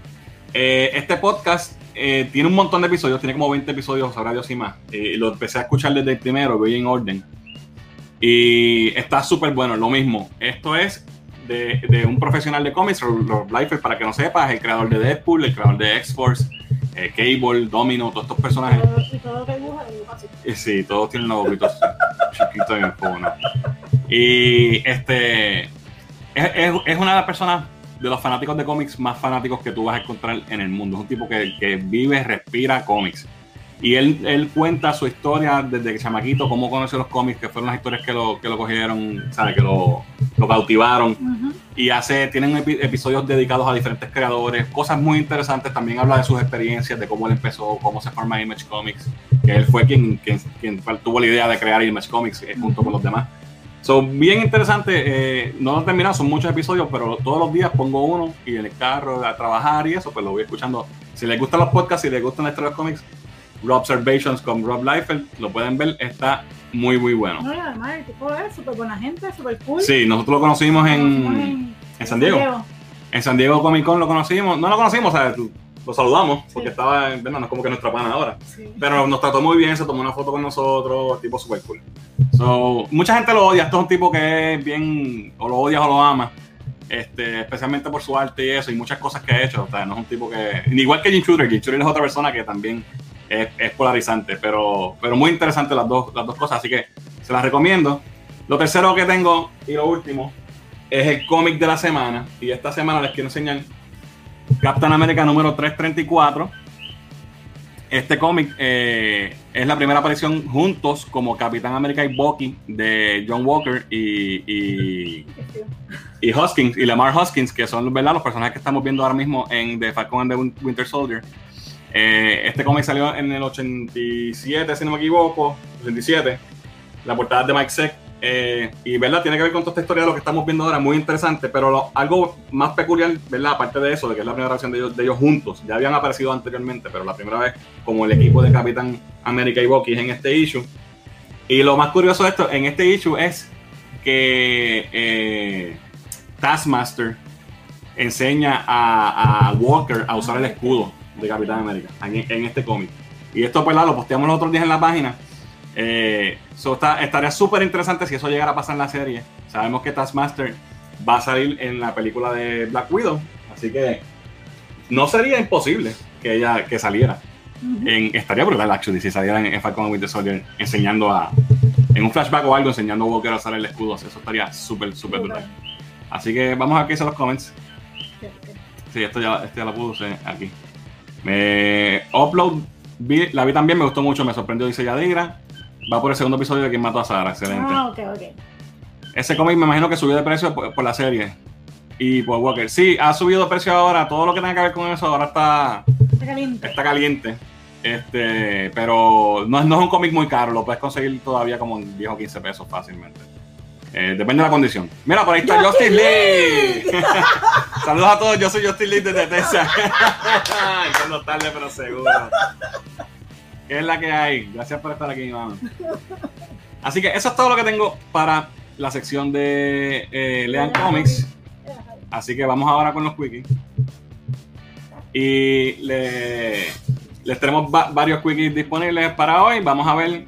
Eh, este podcast eh, tiene un montón de episodios, tiene como 20 episodios, sabrá Dios y más. Eh, lo empecé a escuchar desde el primero, voy en orden. Y está súper bueno, lo mismo. Esto es de, de un profesional de cómics, Rob Rob Liefeld, para que no sepas, el creador de Deadpool, el creador de X-Force, eh, Cable, Domino, todos estos personajes. Todo. Y sí, todos tienen los boquitos chiquitos y en fono. Y este es, es- es una de las personas de los fanáticos de cómics más fanáticos que tú vas a encontrar en el mundo. Es un tipo que, que vive, respira cómics. Y él, él cuenta su historia desde que chamaquito, cómo conoció los cómics, que fueron las historias que lo, que lo cogieron, ¿sabes? que lo, lo cautivaron Ujú. Y hace tienen epi- episodios dedicados a diferentes creadores, cosas muy interesantes. También habla de sus experiencias, de cómo él empezó, cómo se forma Image Comics, que él fue quien, quien, quien tuvo la idea de crear Image Comics eh, junto con los demás. Son bien interesante, eh, no lo he terminado, son muchos episodios, pero todos los días pongo uno y en el carro a trabajar y eso, pues lo voy escuchando. Si les gustan los podcasts, si les gustan la historia de los cómics, Rob Observations con Rob Liefeld, lo pueden ver, está muy, muy bueno. No, y además el tipo es súper buena gente, súper cool. Sí, nosotros lo conocimos Conocimos en, en San Diego. En San Diego Comic Con lo conocimos, no lo conocimos, o sea, lo saludamos, porque Sí. estaba, en- bueno, no es como que nuestra pana ahora, Sí. pero nos trató muy bien, se tomó una foto con nosotros, tipo super cool. So, mucha gente lo odia, esto es un tipo que es bien, o lo odias o lo amas, este, especialmente por su arte y eso, y muchas cosas que ha hecho, o sea, no es un tipo que, igual que Jim Shooter, Jim Shooter es otra persona que también es, es polarizante, pero, pero muy interesante las dos, las dos cosas, así que se las recomiendo. Lo tercero que tengo, y lo último, es el cómic de la semana. Y esta semana les quiero enseñar Captain America número 334. Este cómic eh, es la primera aparición juntos como Capitán América y Bucky de John Walker y, y, y y Lamar Hoskins, que son ¿verdad? los personajes que estamos viendo ahora mismo en The Falcon and the Win- Winter Soldier. Eh, este cómic salió en el 87, si no me equivoco, 87. La portada de Mike Zeck Eh, y verdad, tiene que ver con toda esta historia de lo que estamos viendo ahora, muy interesante, pero algo más peculiar, ¿verdad? Aparte de eso, de que es la primera versión de ellos, juntos, ya habían aparecido anteriormente, pero la primera vez como el equipo de Capitán América y Bucky en este issue. Y lo más curioso de esto, en este issue es que eh, Taskmaster enseña a Walker a usar el escudo de Capitán América en, en este cómic. Y esto pues lo posteamos los otros días en la página. Eh, so está- estaría súper interesante si eso llegara a pasar en la serie. Sabemos que Taskmaster va a salir en la película de Black Widow, así que no sería imposible que ella que saliera. En, estaría brutal, actually, si saliera en, en Falcon and Winter Soldier enseñando a. En un flashback o algo, enseñando a Walker a usar el escudo. Eso estaría súper, súper brutal. Así que vamos a qué dicen los comments. Sí, esto ya, esto ya lo puse aquí. Me upload, vi- la vi también, me gustó mucho, me sorprendió, dice Yadira. Va por el segundo episodio de quien mató a Sara, excelente. Ah, ok, ok. Ese cómic me imagino que subió de precio por, por la serie. Y por Walker. Sí, ha subido de precio ahora. Todo lo que tenga que ver con eso ahora está, Está caliente. está caliente. Este, pero no, es- no es un cómic muy caro. Lo puedes conseguir todavía como en 10 o 15 pesos fácilmente. Eh, depende de la condición. Mira, por ahí está Justin Lee. (laughs) Saludos a todos. Yo soy Justin Lee desde Texas. (laughs) Llegando tarde, pero seguro. ¿Qué es la que hay? Gracias por estar aquí, mano. Así que eso es todo lo que tengo para la sección de eh, Lean Comics. Así que vamos ahora con los quickies. Y le- les tenemos va- varios quickies disponibles para hoy. Vamos a ver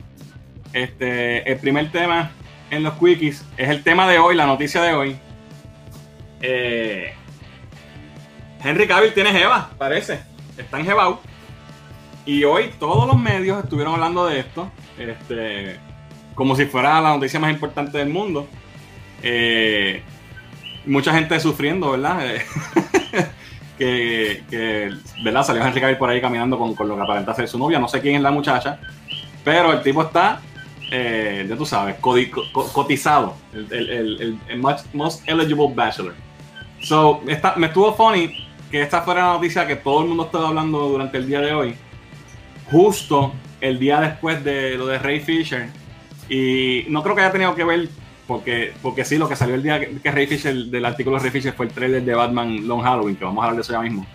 este, el primer tema en los quickies. Es el tema de hoy, la noticia de hoy. Eh, Henry Cavill tiene Jeva, parece. Está en Jebao. Y hoy todos los medios estuvieron hablando de esto. Este, como si fuera la noticia más importante del mundo. Eh, mucha gente sufriendo, ¿verdad? (laughs) Que, que, ¿verdad? Salió Henry Cavill por ahí caminando con, con lo que aparenta ser su novia. No sé quién es la muchacha, pero el tipo está, eh, ya tú sabes, cotizado. El, el- el- el most, most eligible bachelor. So, esta- me estuvo funny que esta fuera la noticia que todo el mundo estaba hablando durante el día de hoy. Justo el día después de lo de Ray Fisher. Y no creo que haya tenido que ver, porque, porque sí, lo que salió el día que, que Ray Fisher, del artículo de Ray Fisher, fue el trailer de Batman Long Halloween, que vamos a hablar de eso ya mismo.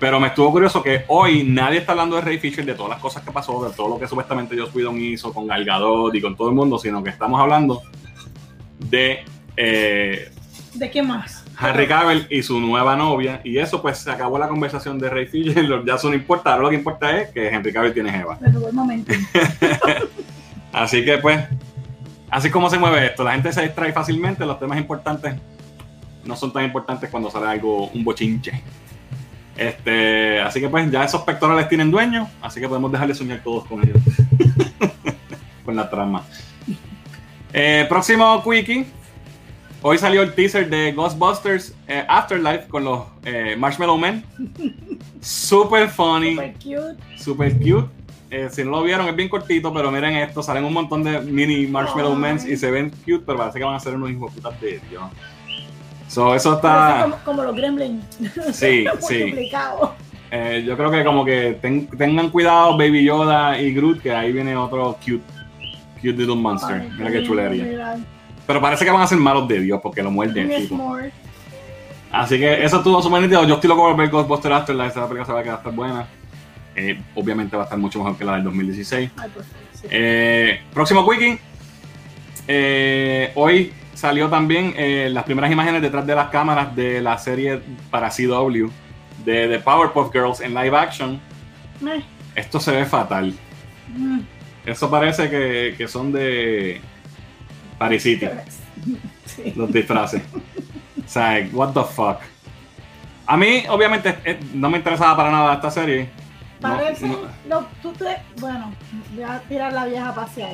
Pero me estuvo curioso que hoy nadie está hablando de Ray Fisher, de todas las cosas que pasó, de todo lo que supuestamente Joss Whedon hizo con Gal Gadot y con todo el mundo, sino que estamos hablando de eh, ¿De qué más? Henry Cavill y su nueva novia. Y eso, pues, se acabó la conversación de Ray Fisher. (laughs) Ya eso no importa. Ahora lo que importa es que Henry Cavill tiene Eva. Me robó el momento. (laughs) Así que, pues, así como se mueve esto. La gente se distrae fácilmente. Los temas importantes no son tan importantes cuando sale algo, un bochinche. Este, así que, pues, ya esos pectorales tienen dueño. Así que podemos dejarle soñar todos con ellos. (laughs) con la trama. Eh, próximo quickie. Hoy salió el teaser de Ghostbusters eh, Afterlife con los eh, Marshmallow Men. Super funny, Super cute. super cute. Si no lo vieron, es bien cortito, pero miren esto: salen un montón de mini Marshmallow Men y se ven cute, pero parece que van a ser unos hijos de putas de Dios. So, eso está. Como, como los gremlins. (laughs) Sí, sí. Eh, yo creo que como que ten- tengan cuidado, Baby Yoda y Groot, que ahí viene otro cute, cute little monster. Ay, Mira qué chulería. mira. Pero parece que van a ser malos de Dios porque lo s'more. Así que eso estuvo súper nítido. Yo estoy loco por ver Ghostbusters Afterlife. Esa película se va a quedar estar buena. Eh, obviamente va a estar mucho mejor que la del 2016. Ay, sí. Eh, próximo Quickie. Hoy salió también eh, las primeras imágenes detrás de las cámaras de la serie para CW de The Powerpuff Girls en live action. Eh, Esto se ve fatal. mm, Eso parece que, que son de Paris City, sí. los disfraces. o sea, what the fuck. A mí, obviamente, eh, no me interesaba para nada esta serie. Parece, no. no, tú te, bueno, voy a tirar la vieja a pasear.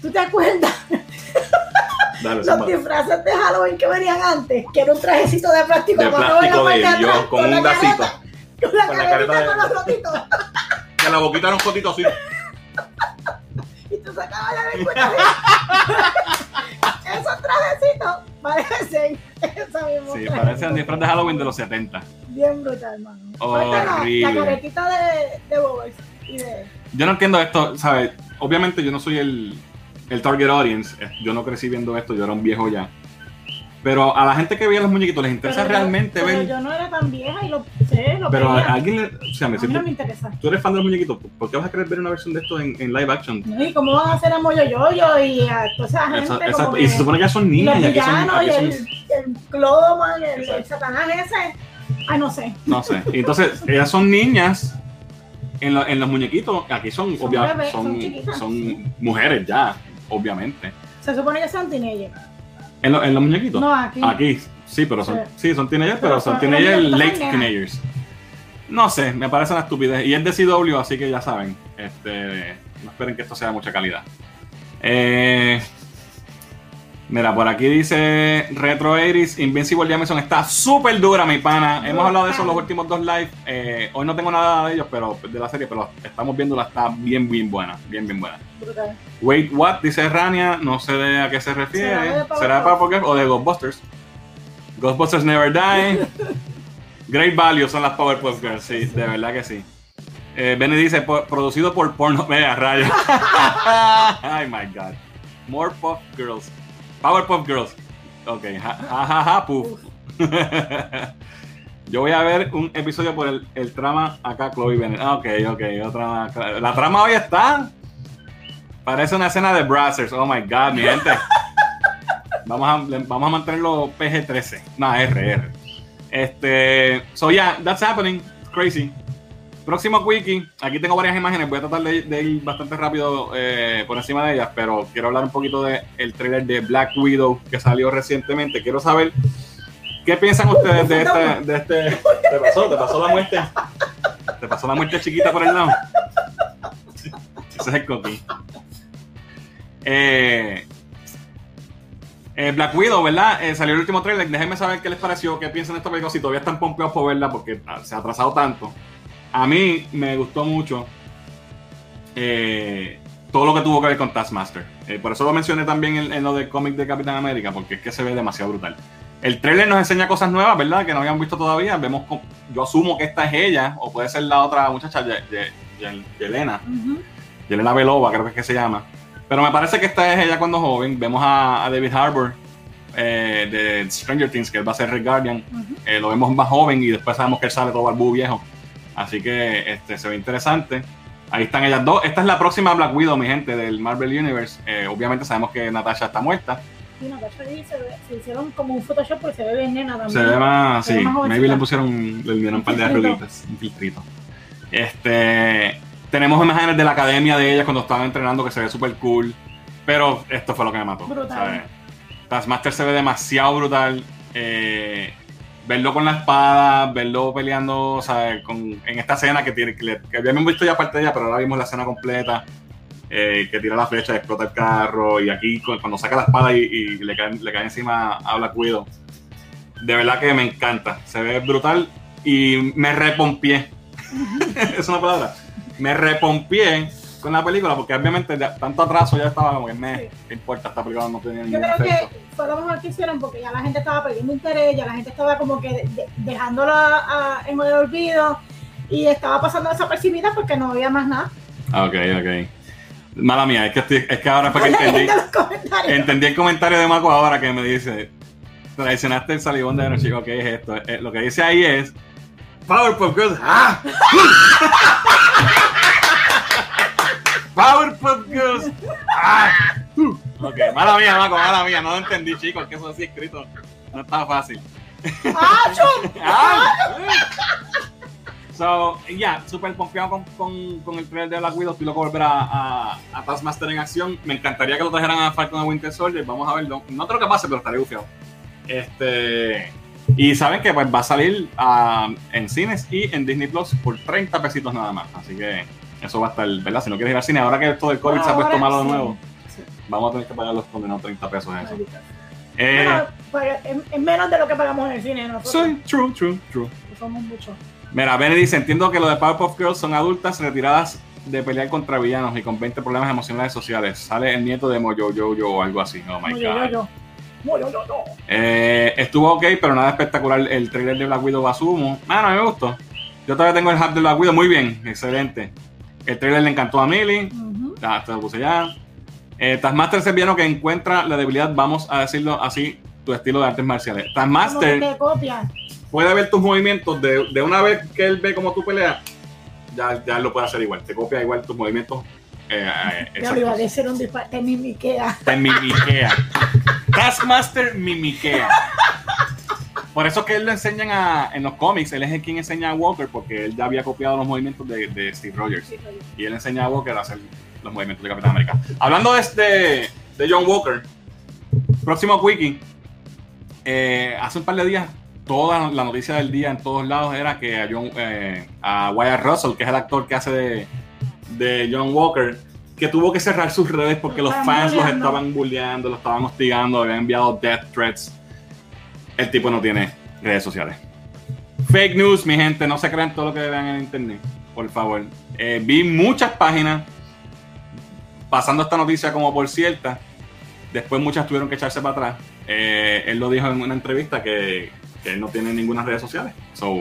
¿Tú te acuerdas (laughs) Dale, los disfraces de Halloween que venían antes? Que era un trajecito de plástico. de plástico de atrás, con la un careta- Con la Con la careta de- con los rotitos. (laughs) Que la boquita era un fotito así. (laughs) Y tú sacabas la lengüita. Trajecitos parecen esa misma Sí, traje. parece un disfraz de Halloween de los 70. Bien brutal, hermano. Horrible. La caretita de, de Bubbles y de. Yo no entiendo esto, ¿sabes? Obviamente yo no soy el, el target audience. Eh, Yo no crecí viendo esto, yo era un viejo ya. Pero a la gente que veía los muñequitos les interesa Pero yo- realmente pero ver. Yo no era tan vieja y lo sé, lo Pero a, alguien le. O sea, me A mí no me interesa. Tú eres fan de los muñequitos, ¿por qué vas a querer ver una versión de esto en, en live action? ¿Y cómo van a hacer a Moyo Yoyo y a toda esa gente? Esa- como exacto. que Y se supone que ya son los niñas y aquí son. villanos y son- el, el Clodoman, el, el Exacto. satanás ese. Ay, no sé. No sé. Y entonces, ellas son niñas en, lo- en los muñequitos. Aquí son, Son obvia- bebés, son son mujeres ya, obviamente. Se supone que son teenagers. ¿En, lo- en los muñequitos? No, aquí. Aquí, sí, pero son, sí, son teenagers, pero, Pero son son- teenagers, late teenagers. No sé, me parece una estupidez. Y es de CW, así que ya saben. Este, no esperen que esto sea de mucha calidad. Eh, mira, por aquí dice Retro 80s, Invincible Jameson está súper dura, mi pana. Hemos hablado de eso en los últimos dos lives. Eh, hoy no tengo nada de ellos, pero de la serie, pero estamos viéndola, está bien, bien buena. Bien, bien buena. Brutal. Wait, what? Dice Rania, no sé de a qué se ¿Será refiere. de? ¿Será de Powerpuff o de Ghostbusters? Ghostbusters Never Die. Great Value son las Powerpuff Girls, sí, de verdad que sí. Eh, dice, "Po- producido por Porno Media Raya. (laughs) Ay, my God. More Puff Girls. Powerpuff Girls. Ok, ja, ja, ja, puff. (laughs) Yo voy a ver un episodio por el, el trama acá, Chloe Bennett. Ah, Ok, ok, otra. La trama hoy está. Parece una escena de Brazzers. Oh my god, mi gente. Vamos a, vamos a mantenerlo PG-13. No, RR. Este. So, yeah, that's happening. Crazy. Próximo wiki. Aquí tengo varias imágenes. Voy a tratar de, de ir bastante rápido eh, por encima de ellas. Pero quiero hablar un poquito del el trailer de Black Widow que salió recientemente. Quiero saber. ¿Qué piensan ustedes de este, de este? ¿Te pasó? ¿Te pasó la muerte? ¿Te pasó la muerte chiquita por el lado? Ese es el. Eh, eh, Black Widow, ¿verdad? Eh, salió el último trailer. Déjenme saber qué les pareció, qué piensan de esta película. Si todavía están pompeados por verla porque ah, se ha atrasado tanto. A mí me gustó mucho eh, todo lo que tuvo que ver con Taskmaster. Por eso lo mencioné también en, en lo del cómic de Capitán América, porque es que se ve demasiado brutal. El trailer nos enseña cosas nuevas, ¿verdad? Que no habían visto todavía. Vemos, con- yo asumo que esta es ella, o puede ser la otra muchacha, Ye- Ye- Ye- Yelena. Yelena Belova, creo que es que se llama. Pero me parece que esta es ella cuando joven. Vemos a, a David Harbour eh, de Stranger Things, que él va a ser Red Guardian. Eh, lo vemos más joven y después sabemos que él sale todo barbú viejo. Así que este, se ve interesante. Ahí están ellas dos. Esta es la próxima Black Widow, mi gente, del Marvel Universe. Eh, obviamente sabemos que Natasha está muerta. Sí, Natasha se, se hicieron como un Photoshop porque se ve bien nena también. Se ve más, Se sí, ve más maybe le pusieron, le dieron un par de arruguitas, un filtrito. Este, tenemos imágenes de la academia de ellas cuando estaban entrenando que se ve súper cool, pero esto fue lo que me mató. Brutal. Taskmaster se ve demasiado brutal. eh, verlo con la espada, verlo peleando, ¿sabes? Con, en esta escena que, tiene, que, que habíamos visto ya parte de ella, pero ahora vimos la escena completa. eh, que tira la flecha, explota el carro y aquí cu- cuando saca la espada y, y le, cae, le cae encima a Black Widow. De verdad que me encanta. Se ve brutal y me repompié. (laughs) es una palabra. Me repompié con la película porque obviamente ya tanto atraso ya estaba como que me, Sí. ¿qué importa? Esta película no tenía Yo ningún creo efecto. que fue lo mejor que hicieron porque ya la gente estaba perdiendo interés, ya la gente estaba como que de- de- dejándolo a- a- en el olvido y estaba pasando desapercibida porque no había más nada. Ok, ok. Mala mía, es que, estoy- es que ahora fue que entendí, entendí el comentario de Mako ahora que me dice, traicionaste el salivón de noche. Digo, ¿qué es esto? Eh, lo que dice ahí es, Powerpuff Girls, ¡ah! Powerpuff Girls, ¡ah! (laughs) Ok, mala mía, Mako, mala mía, no lo entendí, chicos, que eso así escrito no está fácil. ¡Acho! (laughs) Ah, So, ya, súper confiado con, con, con el trailer de Black Widow. Estoy loco volver a, a, a Taskmaster en acción. Me encantaría que lo trajeran a Falcon de Winter Soldier. Vamos a verlo. No creo que pase, pero estaré bufiado. Este. Y saben que pues, va a salir ah, en cines y en Disney Plus por 30 pesitos nada más. Así que eso va a estar, ¿verdad? Si no quieres ir al cine, ahora que esto del COVID se ha puesto malo de nuevo, Sí. vamos a tener que pagar los condenados 30 pesos en eso. Eh, Bueno, pues, es, es menos de lo que pagamos en el cine nosotros. sí, true, true, true. Somos muchos. Mira, Benny dice, entiendo que lo de Powerpuff Girls son adultas retiradas de pelear contra villanos y con 20 problemas emocionales sociales. Sale el nieto de Mojo Jojo o algo así. Oh my Muy yo, god. yo. Muy yo, yo, yo. Eh, estuvo ok, pero nada espectacular el trailer de Black Widow asumo. Mano, a mí me gustó. Yo todavía tengo el hub de Black Widow muy bien, excelente. El trailer le encantó a Millie. Ujú. Ya, te lo puse ya. Eh, Taskmaster es el villano que encuentra la debilidad, vamos a decirlo así, tu estilo de artes marciales. Taskmaster te puede ver tus movimientos de, de una vez que él ve cómo tú peleas, ya, ya lo puede hacer igual. Te copia igual tus movimientos. Eh, eh, iba a decir un disparate, mi miquea. Te mimiquea. (laughs) Taskmaster mimiquea. Por eso que él lo enseñan a, en los cómics, él es el quien enseña a Walker, porque él ya había copiado los movimientos de, de Steve Rogers. Y él enseña a Walker a hacer los movimientos de Capitán América. Hablando de, este- de John Walker, próximo Wiki, eh, hace un par de días, toda la noticia del día en todos lados era que a, John, eh, a Wyatt Russell, que es el actor que hace de, de John Walker, que tuvo que cerrar sus redes porque Lo los fans los bulleando. estaban bulleando, lo estaban hostigando, habían enviado death threats. El tipo no tiene redes sociales. Fake news, mi gente, no se crean todo lo que vean en internet, por favor. Eh, vi muchas páginas pasando esta noticia como por cierta. Después muchas tuvieron que echarse para atrás. Eh, él lo dijo en una entrevista que, que él no tiene ninguna redes sociales. So,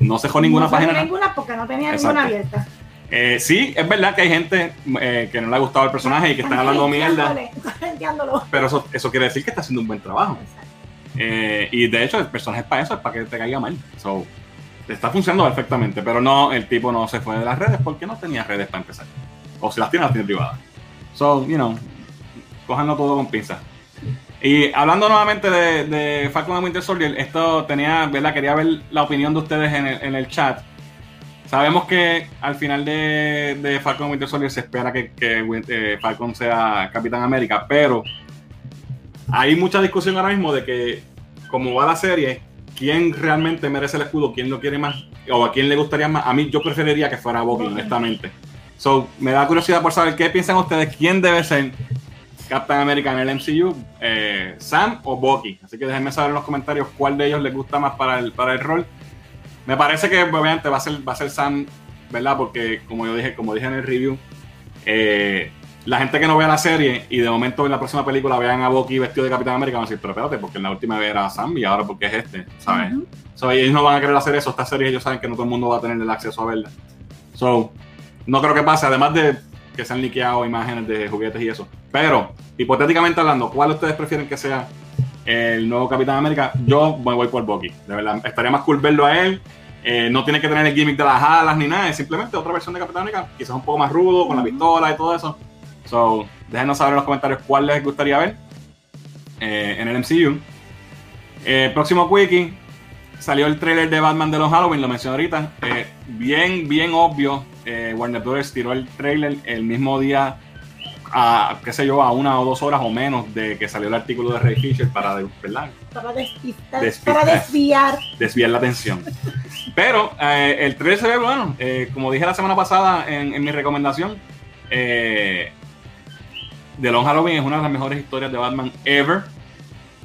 no se dejó ninguna no página. Ninguna porque no tenía Exacto. ninguna abierta. Eh, sí, es verdad que hay gente eh, que no le ha gustado el personaje y que están hablando (laughs) mierda. (laughs) Pero eso, eso quiere decir que está haciendo un buen trabajo. Eh, y de hecho, el personaje es para eso, es para que te caiga mal. So, está funcionando perfectamente, pero no, el tipo no se fue de las redes porque no tenía redes para empezar. O si las tiene, las tiene privadas. So, you know, cojanlo todo con pinzas. Y hablando nuevamente de, de Falcon and Winter Soldier, esto tenía, ¿verdad? Quería ver la opinión de ustedes en el, en el chat. Sabemos que al final de, de Falcon Winter Soldier se espera que, eh, Falcon sea Capitán América, pero hay mucha discusión ahora mismo de que, como va la serie, quién realmente merece el escudo, quién lo quiere más, o a quién le gustaría más. A mí, yo preferiría que fuera Bucky, honestamente. So, me da curiosidad por saber qué piensan ustedes, quién debe ser Captain America en el MCU, eh, Sam o Bucky. Así que déjenme saber en los comentarios cuál de ellos les gusta más para el, para el rol. Me parece que obviamente va a ser, va a ser Sam, ¿verdad? Porque como yo dije, como dije en el review, eh, la gente que no vea la serie y de momento en la próxima película vean a Bucky vestido de Capitán América van a decir, pero espérate, porque en la última vez era Sam y ahora porque es este, ¿sabes? Ujú. So, ellos no van a querer hacer eso. Esta serie ellos saben que no todo el mundo va a tener el acceso a verla. So, no creo que pase, además de que se han liqueado imágenes de juguetes y eso. Pero, hipotéticamente hablando, ¿cuál ustedes prefieren que sea el nuevo Capitán América? Yo me voy por Bucky. De verdad, estaría más cool verlo a él. Eh, no tiene que tener el gimmick de las alas ni nada, es simplemente otra versión de Capitán América, quizás un poco más rudo, con la pistola y todo eso. So, déjenos saber en los comentarios cuál les gustaría ver eh, en el MCU. Eh, próximo Quickie, salió el trailer de Batman de los Halloween, lo mencioné ahorita. Eh, bien, bien obvio. Warner Bros. tiró el trailer el mismo día, a, qué sé yo, a una o dos horas o menos de que salió el artículo de Ray Fisher para, ¿verdad? Para despistar, Despistar. para desviar. desviar la atención. Pero el trailer se ve bueno. Como dije la semana pasada en, en mi recomendación, eh, The Long Halloween es una de las mejores historias de Batman ever.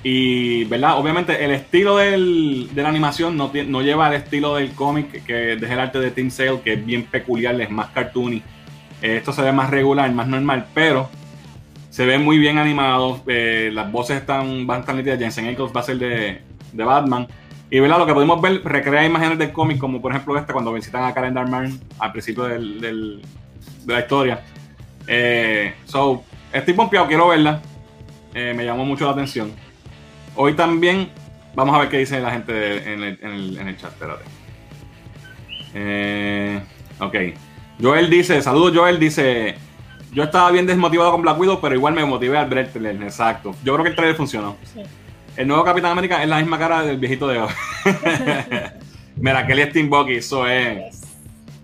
Y, ¿verdad? Obviamente el estilo del- de la animación no, no lleva el estilo del cómic, que es el arte de Tim Sale, que es bien peculiar, es más cartoony. Esto se ve más regular, más normal, pero se ve muy bien animado. eh, las voces están bastante nítidas. Jensen Ackles va a ser de, de Batman. Y ¿verdad? lo que pudimos ver recrea imágenes del cómic, como por ejemplo esta, cuando visitan a Karen Darman al principio del- de la historia. Eh, so, estoy pompeado, quiero verla. Eh, me llamó mucho la atención. Hoy también, vamos a ver qué dice la gente de- en, el, en el- en el chat, espérate. Eh, ok. Joel dice, saludos Joel, dice, yo estaba bien desmotivado con Black Widow, pero igual me motivé al ver el trailer, exacto. Yo creo que el trailer funcionó. Sí. El nuevo Capitán América es la misma cara del viejito de hoy. (laughs) Mira, Kelly Steam Bucky, eso es.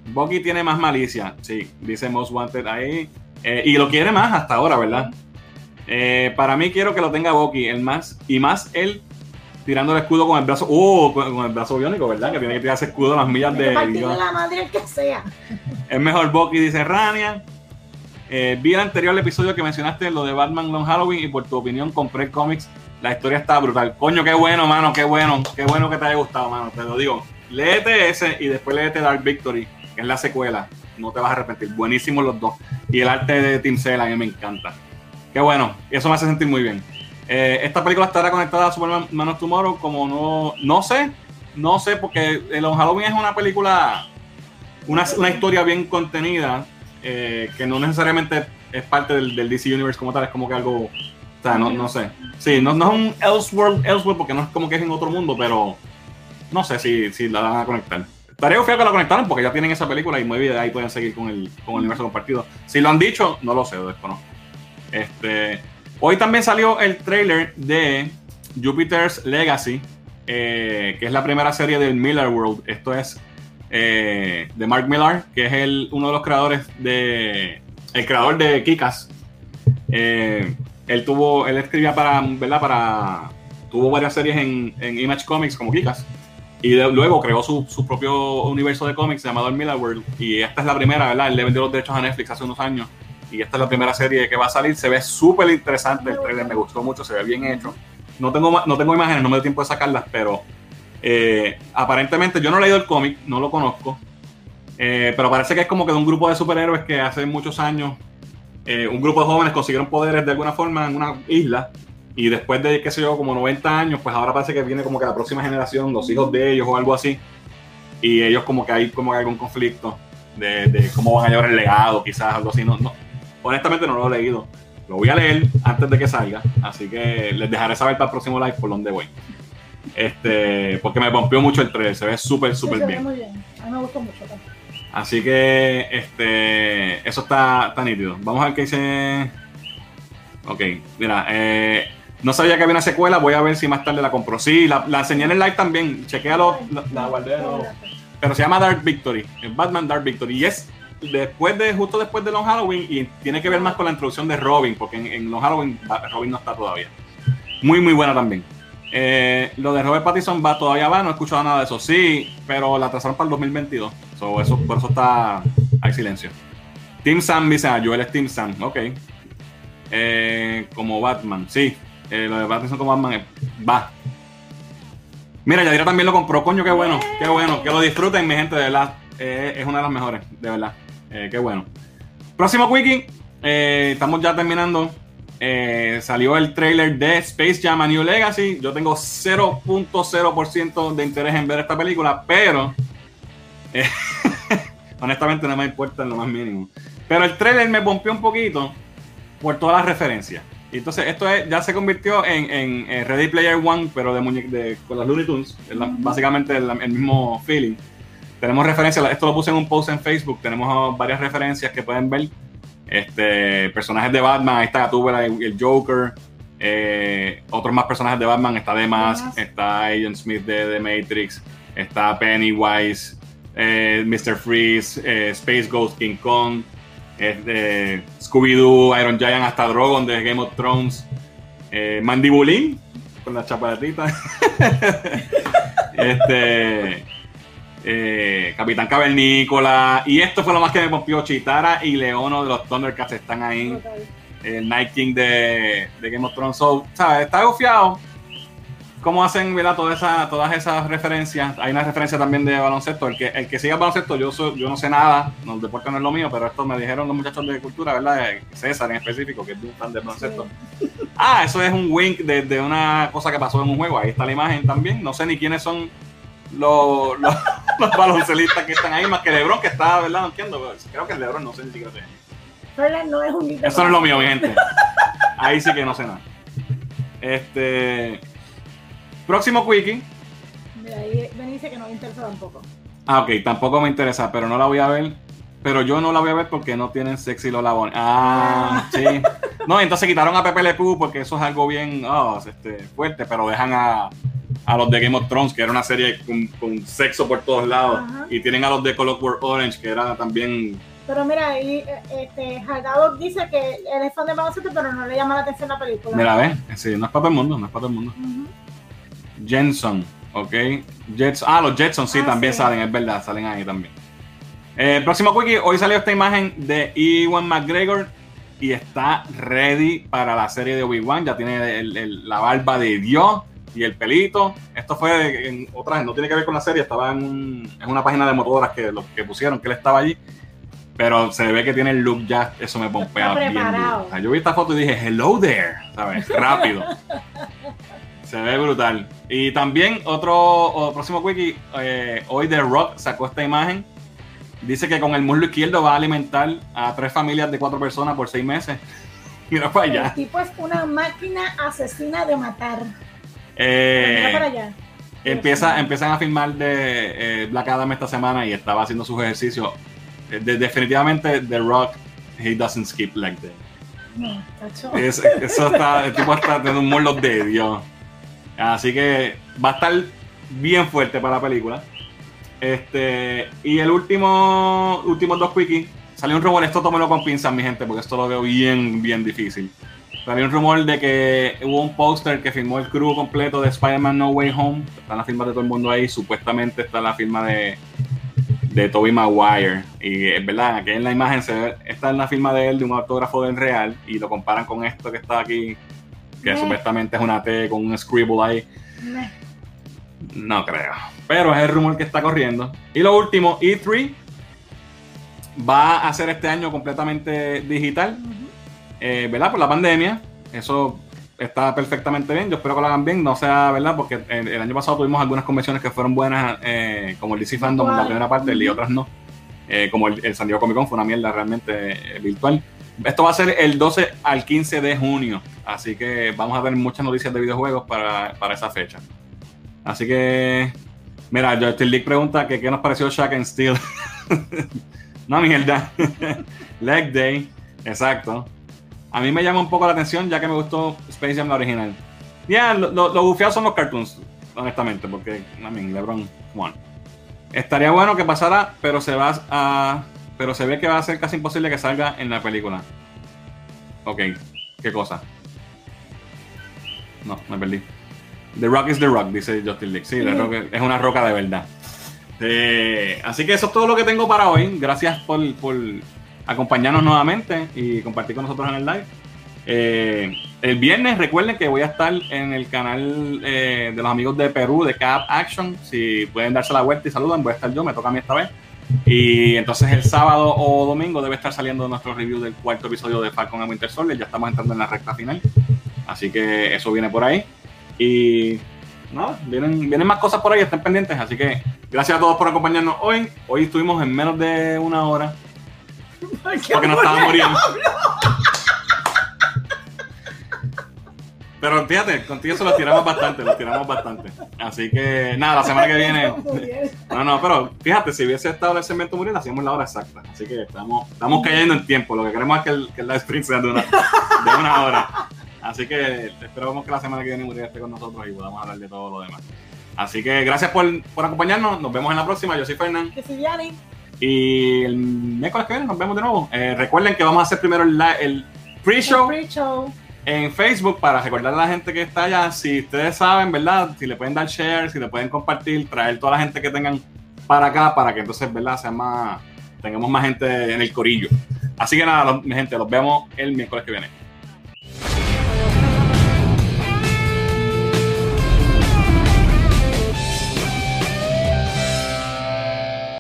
Bucky tiene más malicia, sí, dice Most Wanted ahí. Eh, y lo quiere más hasta ahora, ¿verdad? Eh, para mí quiero que lo tenga Bucky, el más, y más él tirando el escudo con el brazo, uh, con, con el brazo biónico, ¿verdad? Que tiene que tirar ese escudo a las millas de la madre que sea. Es mejor Bucky, dice Rania. Eh, vi el anterior episodio que mencionaste, lo de Batman Long Halloween, y por tu opinión compré el cómics. La historia está brutal. Coño, qué bueno, mano, qué bueno. Qué bueno que te haya gustado, mano. Te lo digo. Léete ese y después léete Dark Victory, que es la secuela. No te vas a arrepentir. Buenísimos los dos. Y el arte de Tim Sale a mí me encanta. Qué bueno. Eso me hace sentir muy bien. Eh, esta película estará conectada a Superman Man of Tomorrow como no... No sé. No sé, porque el Halloween es una película una, una historia bien contenida. eh, que no necesariamente es parte del, DC Universe como tal, es como que algo, o sea, no, no sé. Sí, no, no es un Elseworld, Elseworld porque no es como que es en otro mundo, pero no sé si, si la van a conectar. Estaría feo que la conectaran porque ya tienen esa película y muy bien, ahí pueden seguir con el, con el universo compartido. Si lo han dicho, no lo sé, lo desconozco. Este, hoy también salió el trailer de Jupiter's Legacy, eh, que es la primera serie del Miller World. Esto es eh, de Mark Millar, que es el, uno de los creadores de. El creador de Kikas. Eh, él tuvo. Él escribía para. ¿Verdad? Para. Tuvo varias series en, Image Comics como Kikas. Y luego creó su, propio universo de cómics llamado el Miller World. Y esta es la primera, ¿verdad? Él le vendió los derechos a Netflix hace unos años. Y esta es la primera serie que va a salir. Se ve súper interesante el trailer, me gustó mucho, se ve bien hecho. No tengo, no tengo imágenes, no me dio tiempo de sacarlas, pero eh, aparentemente yo no he leído el cómic, no lo conozco, eh, pero parece que es como que de un grupo de superhéroes que hace muchos años eh, un grupo de jóvenes consiguieron poderes de alguna forma en una isla y después de, qué sé yo, como 90 años, pues ahora parece que viene como que la próxima generación, los hijos de ellos o algo así, y ellos como que hay como que algún conflicto de, cómo van a llevar el legado, quizás algo así, no, no, honestamente no lo he leído. Lo voy a leer antes de que salga, así que les dejaré saber para el próximo live por dónde voy. Este, porque me pompió mucho el trailer, se ve súper, súper bien. Muy bien. A mí me gustó mucho Así que este, eso está, está nítido. Vamos a ver qué dice. Ok, mira, eh, no sabía que había una secuela, voy a ver si más tarde la compro. Sí, la, la enseñé en el live también, chequealo, la, la guardé. Pero se llama Dark Victory, Batman Dark Victory. Y es después de, justo después de Long Halloween, y tiene que ver más con la introducción de Robin, porque en, Long Halloween Robin no está todavía. Muy, muy buena también. Eh, lo de Robert Pattinson va todavía va, no he escuchado nada de eso. Sí, pero la trazaron para el 2022. eso, por eso está. Hay silencio. Team Sam dice, ah, Joel es Team Sam. Ok. Eh, como Batman, sí. Eh, lo de Pattinson como Batman va. Mira, Yadira también lo compró, coño, qué bueno, qué bueno. Que lo disfruten, mi gente, de verdad. es una de las mejores, de verdad. qué bueno. Próximo quickie. estamos ya terminando. Eh, salió el trailer de Space Jam a New Legacy. Yo tengo 0.0% de interés en ver esta película, pero eh, (laughs) honestamente no me importa en lo más mínimo. Pero el trailer me pompió un poquito por todas las referencias. Y entonces esto ya se convirtió en, Ready Player One, pero de, de con los Looney Tunes. básicamente el, mismo feeling. Tenemos referencias, esto lo puse en un post en Facebook, tenemos varias referencias que pueden ver este, personajes de Batman, ahí está Gatúbela, el Joker. Eh, otros más personajes de Batman, está Mask, está Agent Smith de The Matrix, está Pennywise, eh, Mr. Freeze, eh, Space Ghost, King Kong, este, Scooby-Doo, Iron Giant, hasta Drogon de Game of Thrones, Mandibulín, con la chapaletita. (laughs) este, eh, Capitán Cavernícola. Y esto fue lo más que me pompió. Chitara y Leono de los Thundercats están ahí. El Night King de, Game of Thrones. Está confiado. ¿Cómo hacen Toda todas esas referencias? Hay una referencia también de baloncesto. El que, el que siga baloncesto, yo, yo no sé nada. No, el deporte no es lo mío, pero esto me dijeron los muchachos de cultura, ¿verdad? César en específico, que es un fan de baloncesto. Ah, eso es un wink de, de, una cosa que pasó en un juego. Ahí está la imagen también. No sé ni quiénes son los, (laughs) los, baloncelistas que están ahí, más que Lebron, que está, ¿verdad? No entiendo, creo que el Lebron no sé ni siquiera sé. No es un Eso no es lo mío, mi gente. Ahí sí que no sé nada. Este. Próximo quickie. Ahí dice que no me interesa tampoco. Ah, ok, tampoco me interesa, pero no la voy a ver. Pero yo no la voy a ver porque no tienen sexy Lola Bonnie. Ah, ah, sí. No, entonces quitaron a Pepe Le Pew porque eso es algo bien oh, este, fuerte, pero dejan a, a los de Game of Thrones, que era una serie con, sexo por todos lados, y tienen a los de Clockwork Orange, que era también... Pero mira, ahí este, dice que él es fan de baloncesto, pero no le llama la atención la película. Mira, ve, sí, no es para todo el mundo, no es para todo el mundo. Jenson, ok. Jets, ah, los Jetson sí, ah, también salen, es verdad, salen ahí también. Eh, próximo quickie, hoy salió esta imagen de Ewan McGregor y está ready para la serie de Obi-Wan, ya tiene la barba de Dios y el pelito. Esto fue en otra, no tiene que ver con la serie, estaba en, una página de motoras que, lo, que pusieron que él estaba allí. Pero se ve que tiene el look ya, eso me pompea bien. yo vi esta foto y dije, hello there, ¿sabes? Rápido. (laughs) se ve brutal. Y también otro, próximo quickie, eh, hoy The Rock sacó esta imagen Dice que con el muslo izquierdo va a alimentar a tres familias de cuatro personas por seis meses. (laughs) Mira para allá. El tipo es una máquina asesina de matar. Eh, Mira para allá. Empieza, empiezan a filmar de eh, Black Adam esta semana y estaba haciendo sus ejercicios. Eh, de- definitivamente The Rock, he doesn't skip like that. No, eso está, el tipo está teniendo un muslo de Dios. Así que va a estar bien fuerte para la película. Este, y el último, últimos dos quickies. Salió un rumor, esto tómelo con pinzas, mi gente, porque esto lo veo bien, bien difícil. Salió un rumor de que hubo un póster que firmó el crew completo de Spider-Man No Way Home. Están las firmas de todo el mundo ahí. Supuestamente está la firma de, de Tobey Maguire. Y es verdad, aquí en la imagen se ve, está en la firma de él, de un autógrafo del real, y lo comparan con esto que está aquí, que Meh. supuestamente es una T con un scribble ahí. Meh. No creo. Pero es el rumor que está corriendo. Y lo último, E3 va a ser este año completamente digital, Ujú. eh, ¿verdad? Por la pandemia. Eso está perfectamente bien. Yo espero que lo hagan bien. No sea, ¿verdad? Porque el, el año pasado tuvimos algunas convenciones que fueron buenas, eh, como el DC Fandom, la Virtual. primera parte, y otras no. Eh, como el, el San Diego Comic Con fue una mierda realmente eh, virtual. Esto va a ser el 12 al 15 de junio. Así que vamos a ver muchas noticias de videojuegos para, para esa fecha. Así que, mira, Justin League pregunta que qué nos pareció Shaq and Steel. (laughs) no, mierda. (laughs) Leg Day, exacto. A mí me llama un poco la atención ya que me gustó Space Jam la original. Ya, lo, lo, lo bufiado son los cartoons, honestamente, porque, I mean, LeBron, come on. Estaría bueno que pasara, pero se va a. Pero se ve que va a ser casi imposible que salga en la película. Ok, ¿qué cosa? No, me perdí. The Rock is the Rock, dice Justin League. Sí, The Rock es una roca de verdad. Eh, así que eso es todo lo que tengo para hoy. Gracias por, por acompañarnos nuevamente y compartir con nosotros en el live. Eh, el viernes recuerden que voy a estar en el canal eh, de los amigos de Perú de Cap Action. Si pueden darse la vuelta y saludan, voy a estar yo, me toca a mí esta vez. Y entonces el sábado o domingo debe estar saliendo nuestro review del cuarto episodio de Falcon and Winter Soldier. Ya estamos entrando en la recta final. Así que eso viene por ahí. Y nada, vienen, vienen más cosas por ahí, estén pendientes. Así que gracias a todos por acompañarnos hoy. Hoy estuvimos en menos de una hora porque nos estábamos muriendo. Pero fíjate, contigo se los tiramos bastante, los tiramos bastante. Así que nada, la semana que (laughs) viene. No, no, pero fíjate, si hubiese estado el segmento muriendo, hacíamos la hora exacta. Así que estamos, estamos cayendo en tiempo. Lo que queremos es que el, que el live stream sea de una, de una hora. Así que esperamos que la semana que viene Muriel esté con nosotros y podamos hablar de todo lo demás. Así que gracias por, por acompañarnos. Nos vemos en la próxima. Yo soy Fernán. Que si Yanni. Y el miércoles que viene nos vemos de nuevo. Eh, recuerden que vamos a hacer primero el, li- el pre-show Pre-show. En Facebook para recordar a la gente que está allá. Si ustedes saben, ¿verdad? Si le pueden dar share, si le pueden compartir, traer toda la gente que tengan para acá para que entonces, ¿verdad? Sea más, tengamos más gente en el corillo. Así que nada, mi gente, los vemos el miércoles que viene.